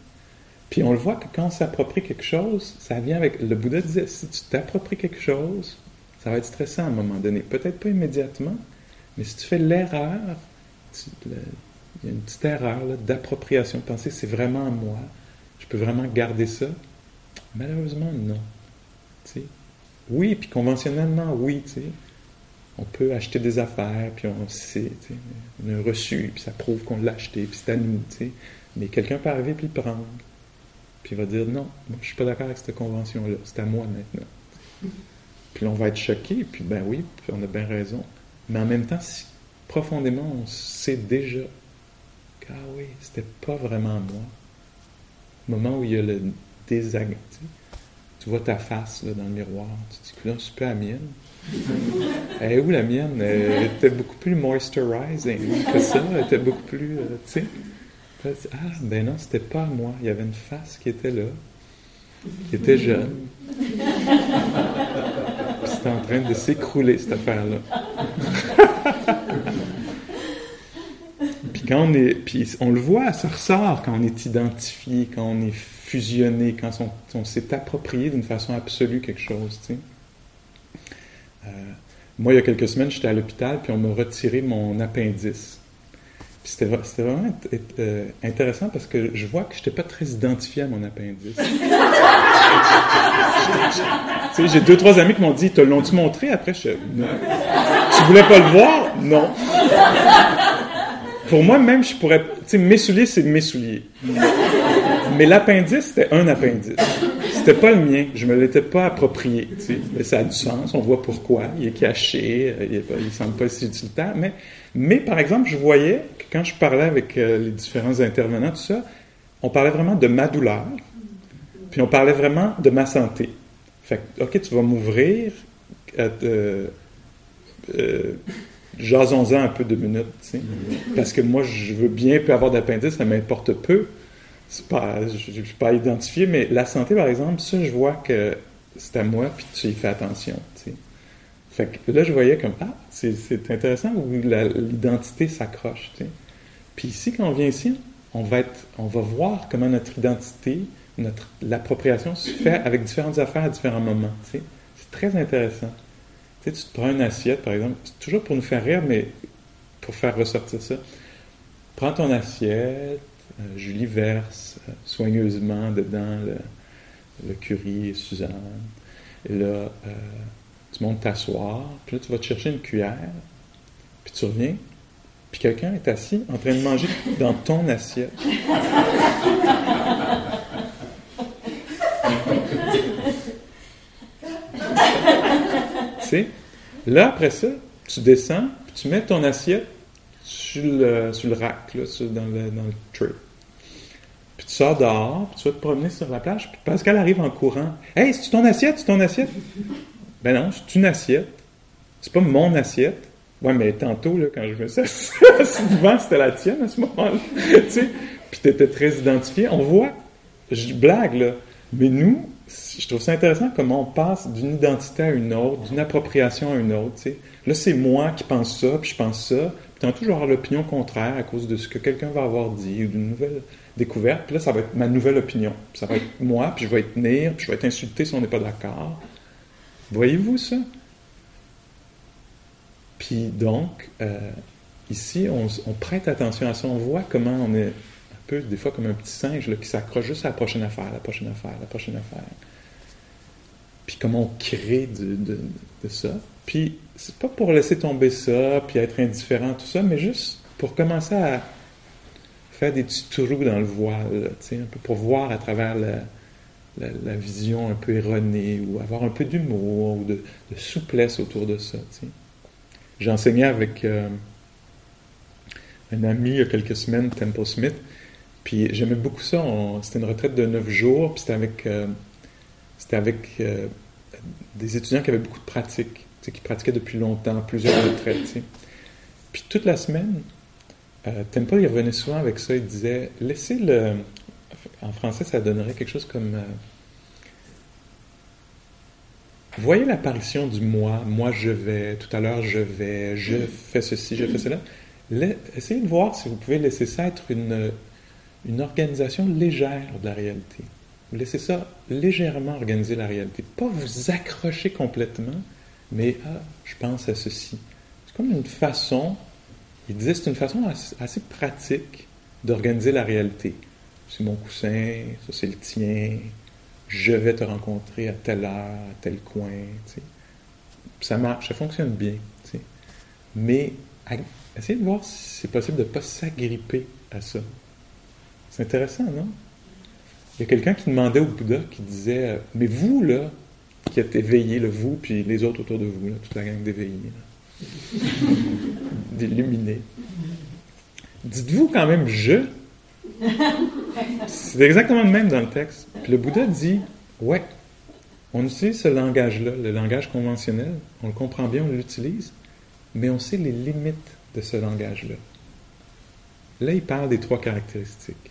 Speaker 1: Puis on le voit que quand on s'approprie quelque chose, ça vient avec. Le Bouddha disait si tu t'appropries quelque chose, ça va être stressant à un moment donné. Peut-être pas immédiatement, mais si tu fais l'erreur, il y a une petite erreur d'appropriation, de penser c'est vraiment moi, je peux vraiment garder ça? Malheureusement, non. Oui, puis conventionnellement, oui, tu sais. on peut acheter des affaires, puis on sait, on a reçu, puis ça prouve qu'on l'a acheté, puis c'est à nous, tu sais. Mais quelqu'un peut arriver puis le prendre, puis il va dire non, moi je suis pas d'accord avec cette convention-là, c'est à moi maintenant. Puis on va être choqué, puis ben oui, puis on a bien raison. Mais en même temps, si profondément on sait déjà que, ah oui, c'était pas vraiment moi. Au moment où il y a le désagrément, tu, vois ta face là, dans le miroir, tu te dis c'est pas la mienne. Elle est où la mienne? Elle était beaucoup plus moisturising que ça, elle était beaucoup plus, euh, tu sais. Ah, ben non, c'était pas moi. Il y avait une face qui était là, qui était jeune. C'était en train de s'écrouler, cette affaire-là. puis quand on est, puis on le voit, ça ressort quand on est identifié, quand on est fusionné, quand on, s'est approprié d'une façon absolue quelque chose. Euh, moi, il y a quelques semaines, j'étais à l'hôpital, puis on m'a retiré mon appendice. C'était, vra- c'était vraiment euh, intéressant parce que je vois que je n'étais pas très identifié à mon appendice. j'ai deux, trois amis qui m'ont dit Te l'ont-tu montré? Après, je Non. Tu voulais pas le voir? Non. Pour moi, même, je pourrais. Tu sais, mes souliers, c'est mes souliers. Mais l'appendice, c'était un appendice. C'était pas le mien. Je me l'étais pas approprié. Mais ça a du sens. On voit pourquoi. Il est caché. Il, il semble pas si utilitaire. Mais, mais, par exemple, je voyais quand je parlais avec euh, les différents intervenants, tout ça, on parlait vraiment de ma douleur. Puis on parlait vraiment de ma santé. Fait que, OK, tu vas m'ouvrir. euh, euh, Jasons-en un peu deux minutes. Parce que moi, je veux bien peu avoir d'appendice, ça m'importe peu. Pas, je ne suis pas identifié, mais la santé, par exemple, ça, je vois que c'est à moi, puis tu y fais attention. Fait que là, je voyais comme, ah, c'est, intéressant où l'identité s'accroche. Puis ici, quand on vient ici, on va, voir comment notre identité, notre, l'appropriation se fait avec différentes affaires à différents moments. C'est très intéressant. Tu sais, tu te prends une assiette, par exemple, c'est toujours pour nous faire rire, mais pour faire ressortir ça. Prends ton assiette, euh, Julie verse euh, soigneusement dedans le, le curry et Suzanne. Et là, euh, tu montes t'asseoir, puis là, tu vas te chercher une cuillère, puis tu reviens, puis quelqu'un est assis en train de manger dans ton assiette. Là, après ça, tu descends, puis tu mets ton assiette sur le, sur le rack, là, dans, le, dans le tray. Puis tu sors dehors, puis tu vas te promener sur la plage, puis Pascal arrive en courant. Hey, c'est ton assiette, c'est ton assiette? Ben non, c'est une assiette. C'est pas mon assiette. Ouais, mais tantôt, là, quand je me suis devant, c'était la tienne à ce moment-là. tu sais, puis t'étais très identifié. On voit, je blague, là, mais nous, je trouve ça intéressant comment on passe d'une identité à une autre, d'une appropriation à une autre. Là, c'est moi qui pense ça, puis je pense ça. Puis tantôt, je vais avoir l'opinion contraire à cause de ce que quelqu'un va avoir dit ou d'une nouvelle découverte. Puis là, ça va être ma nouvelle opinion. Puis ça va être moi, puis je vais être tenir, puis je vais être insulté si on n'est pas d'accord. Voyez-vous ça? Puis donc, euh, ici, on, prête attention à ça. On voit comment on est un peu, des fois, comme un petit singe là, qui s'accroche juste à la prochaine affaire, la prochaine affaire, la prochaine affaire. Puis comment on crée de, ça. Puis c'est pas pour laisser tomber ça, puis être indifférent, tout ça, mais juste pour commencer à faire des petits trous dans le voile, un peu pour voir à travers la, vision un peu erronée, ou avoir un peu d'humour, ou de, souplesse autour de ça. J'enseignais avec euh, un ami il y a quelques semaines, Temple Smith, puis j'aimais beaucoup ça. C'était une retraite de neuf jours, puis c'était avec, euh, avec euh, des étudiants qui avaient beaucoup de sais, qui pratiquaient depuis longtemps, plusieurs retraites. Puis toute la semaine, Temple, il revenait souvent avec ça. Il disait laissez le. En français, ça donnerait quelque chose comme. Voyez l'apparition du moi. Moi, je vais. Tout à l'heure, je vais. Je fais ceci, je fais cela. La- essayez de voir si vous pouvez laisser ça être une, une organisation légère de la réalité. Vous laissez ça légèrement organiser la réalité. Pas vous accrocher complètement, mais ah, je pense à ceci. C'est comme une façon, il c'est une façon assez, assez pratique d'organiser la réalité. C'est mon coussin, ça c'est le tien, je vais te rencontrer à telle heure, à tel coin. Ça marche, ça fonctionne bien. mais essayez de voir si c'est possible de ne pas s'agripper à ça. C'est intéressant, non? Il y a quelqu'un qui demandait au Bouddha, qui disait, euh, mais vous, là, qui êtes éveillé, le vous, puis les autres autour de vous, là, toute la gang d'éveillés, d'illuminés, dites-vous quand même je? C'est exactement le même dans le texte. Puis le Bouddha dit, ouais, on utilise ce langage-là, le langage conventionnel, on le comprend bien, on l'utilise, mais on sait les limites de ce langage-là. Là, il parle des trois caractéristiques.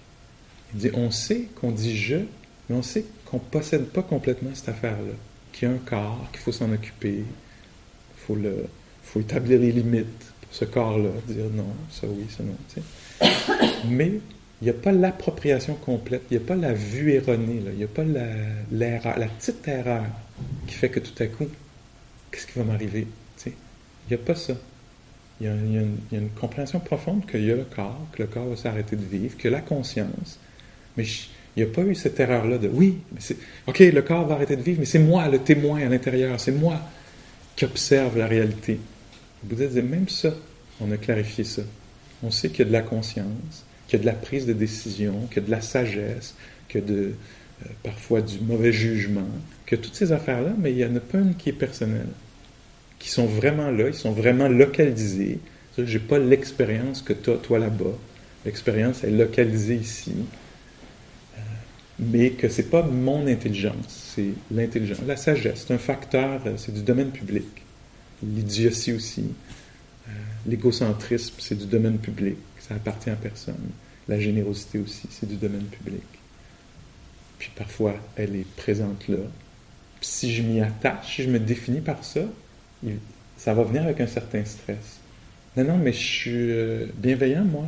Speaker 1: Il dit, on sait qu'on dit je, mais on sait qu'on ne possède pas complètement cette affaire-là, qu'il y a un corps, qu'il faut s'en occuper, il faut, le, faut établir les limites pour ce corps-là, dire non, ça oui, ça non. tu sais. Mais il n'y a pas l'appropriation complète, il n'y a pas la vue erronée, il n'y a pas la, l'erreur, la petite erreur qui fait que tout à coup, qu'est-ce qui va m'arriver? tu sais. Il n'y a pas ça. Il y, a, une, compréhension profonde qu'il y a le corps, que le corps va s'arrêter de vivre, que la conscience. Mais il n'y a pas eu cette erreur-là de oui, mais c'est, OK, le corps va arrêter de vivre, mais c'est moi le témoin à l'intérieur, c'est moi qui observe la réalité. Le Bouddha disait même ça, on a clarifié ça. On sait qu'il y a de la conscience, qu'il y a de la prise de décision, qu'il y a de la sagesse, a de, euh, parfois du mauvais jugement, que toutes ces affaires-là, mais il n'y en a pas une qui est personnelle qui sont vraiment là, ils sont vraiment localisés. Je n'ai pas l'expérience que tu as, toi, là-bas. L'expérience est localisée ici. Euh, mais que c'est pas mon intelligence, c'est l'intelligence. La sagesse, c'est un facteur, euh, c'est du domaine public. L'idiotie aussi. L'égocentrisme, c'est du domaine public. Ça appartient à personne. La générosité aussi, c'est du domaine public. Puis parfois, elle est présente là. Puis si je m'y attache, si je me définis par ça, ça va venir avec un certain stress. Non, non, mais je suis euh, bienveillant, moi.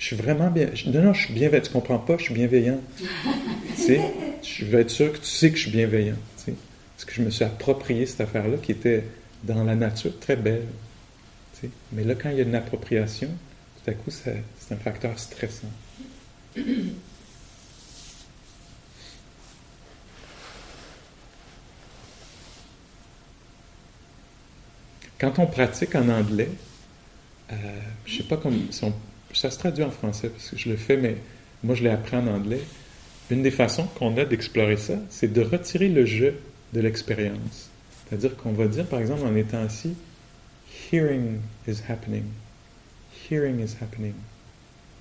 Speaker 1: Je suis vraiment bien. Non, non, je suis bienveillant. Tu comprends pas, je suis bienveillant. tu sais, je veux être sûr que tu sais que je suis bienveillant. tu sais. Parce que je me suis approprié cette affaire-là qui était dans la nature très belle. tu sais. Mais là, quand il y a une appropriation, tout coup, c'est un facteur stressant. Quand on pratique en anglais, euh, je sais pas comme si on- ça se traduit en français parce que je le fais, mais moi je l'ai appris en anglais. Une des façons qu'on a d'explorer ça, c'est de retirer le je de l'expérience. C'est-à-dire qu'on va dire, par exemple, en étant assis, hearing is happening. Hearing is happening.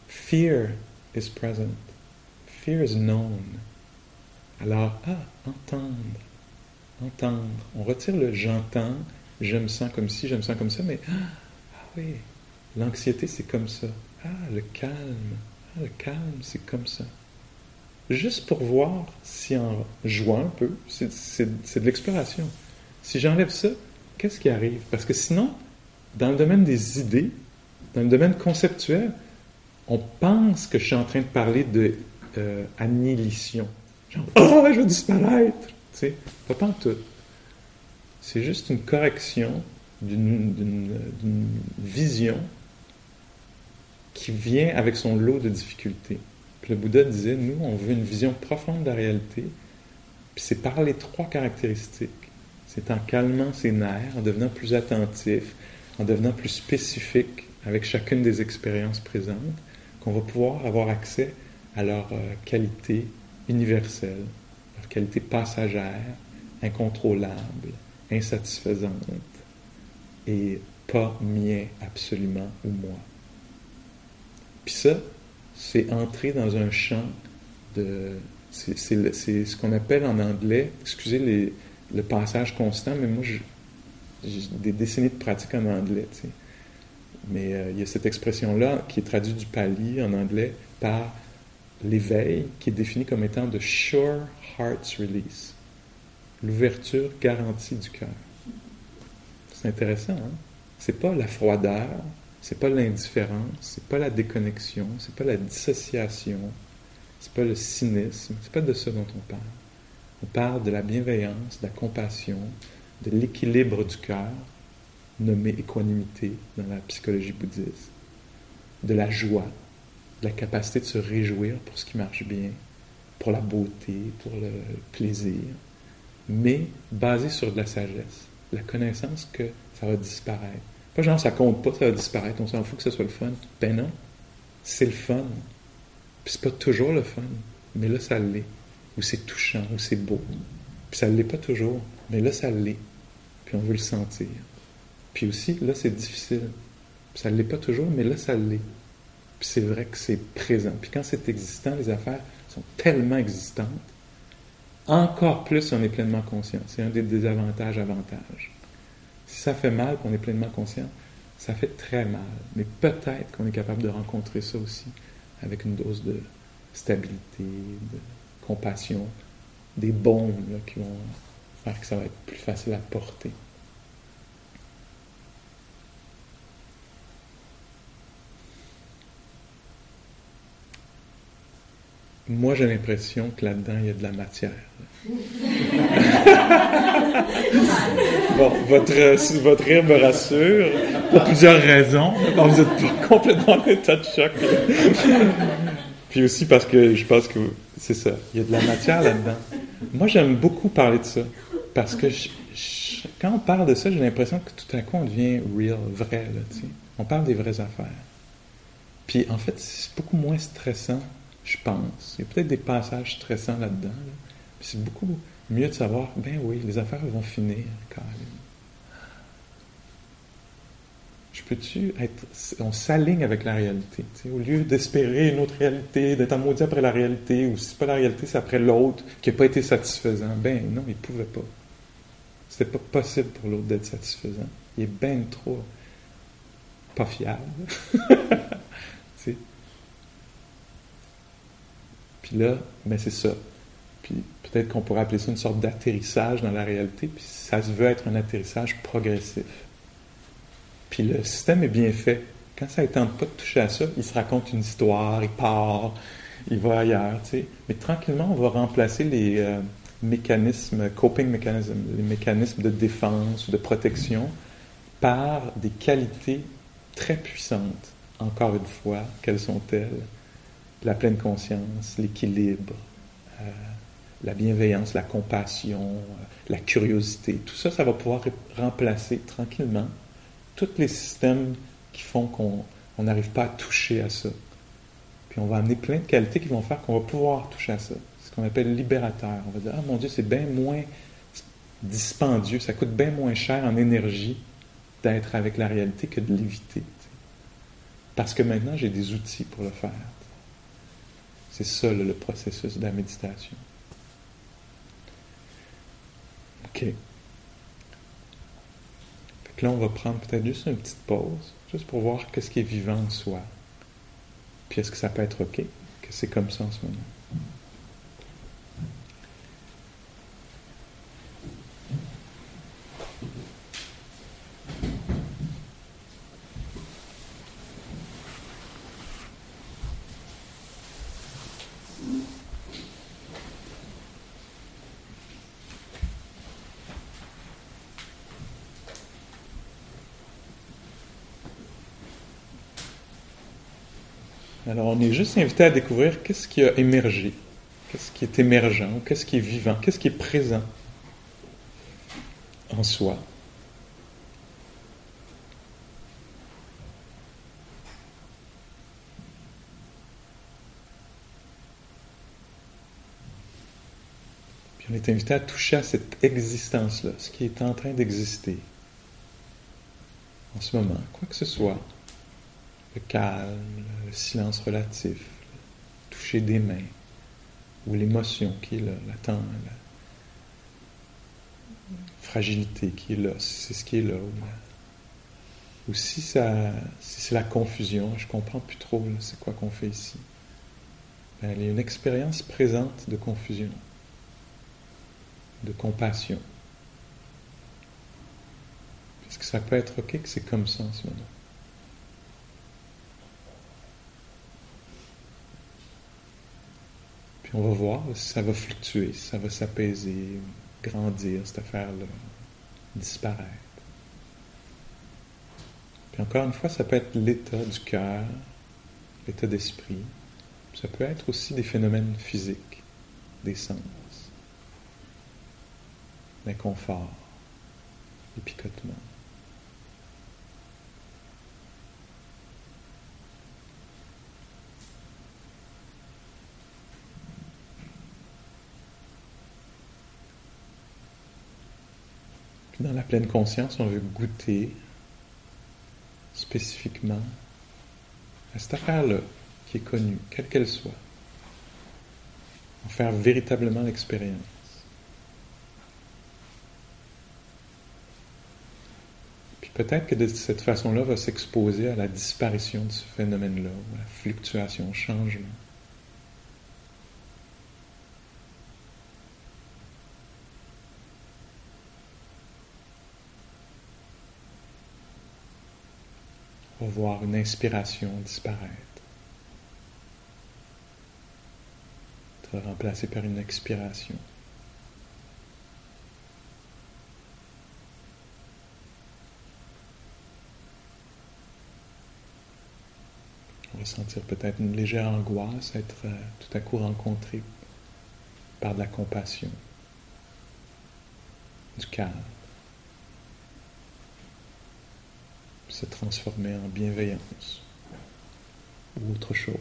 Speaker 1: Fear is present. Fear is known. Alors, ah, entendre. Entendre. On retire le j'entends, je me sens comme ci, je me sens comme ça, mais ah, ah oui, l'anxiété c'est comme ça. Ah, le calme. Ah, le calme c'est comme ça. Juste pour voir si en jouant un peu, c'est- c'est c'est de l'exploration. Si j'enlève ça, qu'est-ce qui arrive? Parce que sinon, dans le domaine des idées, dans le domaine conceptuel, on pense que je suis en train de parler de euh, annihilation. Genre, oh, je vais disparaître! Tu sais, pas pas en tout. C'est juste une correction d'une vision qui vient avec son lot de difficultés. Puis le Bouddha disait, nous, on veut une vision profonde de la réalité, puis c'est par les trois caractéristiques. C'est en calmant ses nerfs, en devenant plus attentif, en devenant plus spécifique avec chacune des expériences présentes, qu'on va pouvoir avoir accès à leur euh, qualité universelle, leur qualité passagère, incontrôlable, insatisfaisante, et pas mien absolument ou moi. Puis ça, c'est entrer dans un champ de... C'est c'est c'est ce qu'on appelle en anglais, excusez les- le passage constant, mais moi, j'ai des décennies de pratique en anglais, tu sais. Mais euh, il y a cette expression-là qui est traduite du pali en anglais par l'éveil, qui est défini comme étant de sure heart's release, l'ouverture garantie du cœur. C'est intéressant, hein? C'est pas la froideur, c'est pas l'indifférence, c'est pas la déconnexion, c'est pas la dissociation, c'est pas le cynisme, c'est pas de ça dont on parle. On parle de la bienveillance, de la compassion, de l'équilibre du cœur, nommé équanimité dans la psychologie bouddhiste, de la joie, de la capacité de se réjouir pour ce qui marche bien, pour la beauté, pour le plaisir, mais basé sur de la sagesse, la connaissance que ça va disparaître. Pas genre ça compte pas, ça va disparaître, on s'en fout que ce soit le fun. Ben non, c'est le fun. Puis c'est pas toujours le fun, mais là ça l'est. Ou c'est touchant, ou c'est beau. Puis ça l'est pas toujours, mais là ça l'est. Puis on veut le sentir. Puis aussi, là c'est difficile. Ça l'est pas toujours, mais là ça l'est. Puis c'est vrai que c'est présent. Puis quand c'est existant, les affaires sont tellement existantes, encore plus on est pleinement conscient. C'est un des désavantages, avantages. Si ça fait mal qu'on est pleinement conscient, ça fait très mal. Mais peut-être qu'on est capable de rencontrer ça aussi avec une dose de stabilité, de compassion, des bombes qui vont faire que ça va être plus facile à porter. Moi, j'ai l'impression que là-dedans, il y a de la matière. bon, votre, votre rire me rassure pour plusieurs raisons. vous n'êtes pas complètement en état de choc. Puis aussi parce que je pense que c'est ça. Il y a de la matière là-dedans. Moi, j'aime beaucoup parler de ça. Parce que quand on parle de ça, j'ai l'impression que tout à coup, on devient real, vrai. Là, on parle des vraies affaires. Puis en fait, c'est beaucoup moins stressant je pense. Il y a peut-être des passages stressants là-dedans. C'est beaucoup mieux de savoir, ben oui, les affaires vont finir quand même. Je peux-tu être. On s'aligne avec la réalité. Au lieu d'espérer une autre réalité, d'être en maudit après la réalité, ou si c'est pas la réalité, c'est après l'autre qui n'a pas été satisfaisant. Ben non, il ne pouvait pas. C'était pas possible pour l'autre d'être satisfaisant. Il est bien trop pas fiable. Puis là, ben c'est ça. Puis peut-être qu'on pourrait appeler ça une sorte d'atterrissage dans la réalité, puis ça se veut être un atterrissage progressif. Puis le système est bien fait. Quand ça ne tente pas de toucher à ça, il se raconte une histoire, il part, il va ailleurs, tu. Mais tranquillement, on va remplacer les euh, mécanismes, coping mechanisms, les mécanismes de défense ou de protection par des qualités très puissantes. Encore une fois, quelles sont-elles la pleine conscience, l'équilibre, euh, la bienveillance, la compassion, euh, la curiosité. Tout ça, ça va pouvoir remplacer tranquillement tous les systèmes qui font qu'on n'arrive pas à toucher à ça. Puis on va amener plein de qualités qui vont faire qu'on va pouvoir toucher à ça. C'est ce qu'on appelle libérateur. On va dire, ah mon Dieu, c'est bien moins dispendieux, ça coûte bien moins cher en énergie d'être avec la réalité que de l'éviter. Parce que maintenant, j'ai des outils pour le faire. C'est ça le processus de la méditation. OK. là, on va prendre peut-être juste une petite pause, juste pour voir qu'est-ce qui est vivant en soi. Puis est-ce que ça peut être OK, que c'est comme ça en ce moment? Alors, on est juste invité à découvrir qu'est-ce qui a émergé, qu'est-ce qui est émergent, qu'est-ce qui est vivant, qu'est-ce qui est présent en soi. Puis on est invité à toucher à cette existence-là, ce qui est en train d'exister en ce moment, quoi que ce soit le calme, le silence relatif, le toucher des mains, ou l'émotion qui est là, la, la fragilité qui est là, c'est ce qui est là. Ou, si, ça, si c'est la confusion, je comprends plus trop c'est quoi qu'on fait ici. Ben, il y a une expérience présente de confusion, de compassion. Est-ce que ça peut être OK que c'est comme ça en ce moment? On va voir ça va fluctuer, ça va s'apaiser, grandir, cette affaire-là, disparaître. Puis encore une fois, ça peut être l'état du cœur, l'état d'esprit. Ça peut être aussi des phénomènes physiques, des sens, l'inconfort, les picotements. Dans la pleine conscience, on veut goûter spécifiquement à cette affaire-là qui est connue, quelle qu'elle soit. En faire véritablement l'expérience. Puis peut-être que de cette façon-là va s'exposer à la disparition de ce phénomène-là, à la fluctuation, au changement. Voir une inspiration disparaître, être remplacée par une expiration. On va sentir peut-être une légère angoisse, être euh, tout à coup rencontré par de la compassion, du calme. Se transformer en bienveillance ou autre chose.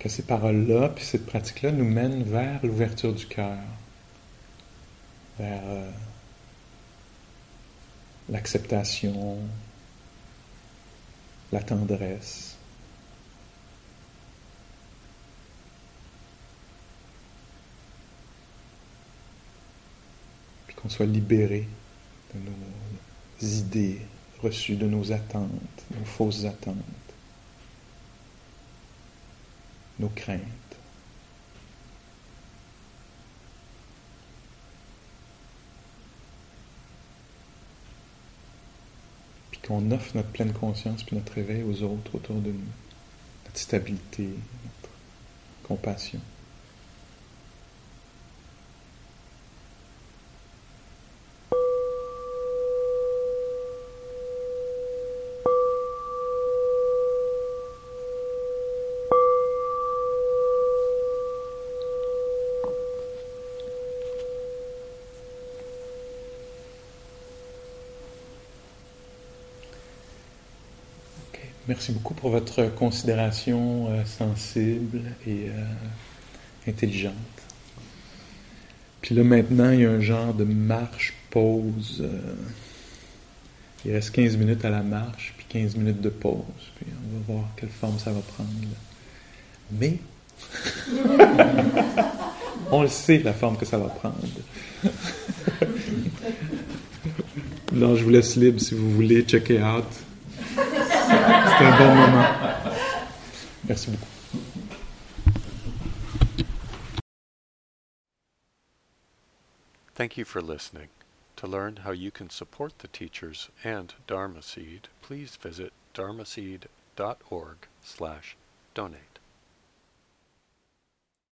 Speaker 1: que ces paroles-là, puis cette pratique-là nous mènent vers l'ouverture du cœur, vers euh, l'acceptation, la tendresse. Puis qu'on soit libéré de nos idées reçues, de nos attentes, nos fausses attentes. Nos craintes. Puis qu'on offre notre pleine conscience puis notre réveil aux autres autour de nous, notre stabilité, notre compassion. Merci beaucoup pour votre considération euh, sensible et euh, intelligente. Puis là, maintenant, il y a un genre de marche, pause. Euh, il reste 15 minutes à la marche, puis 15 minutes de pause. Puis on va voir quelle forme ça va prendre. Mais, on le sait, la forme que ça va prendre. non, je vous laisse libre si vous voulez checker out. C'est un bon moment. Merci beaucoup.
Speaker 3: Thank you for listening. To learn how you can support the teachers and Dharma Seed, please visit dharmaseed.org slash donate.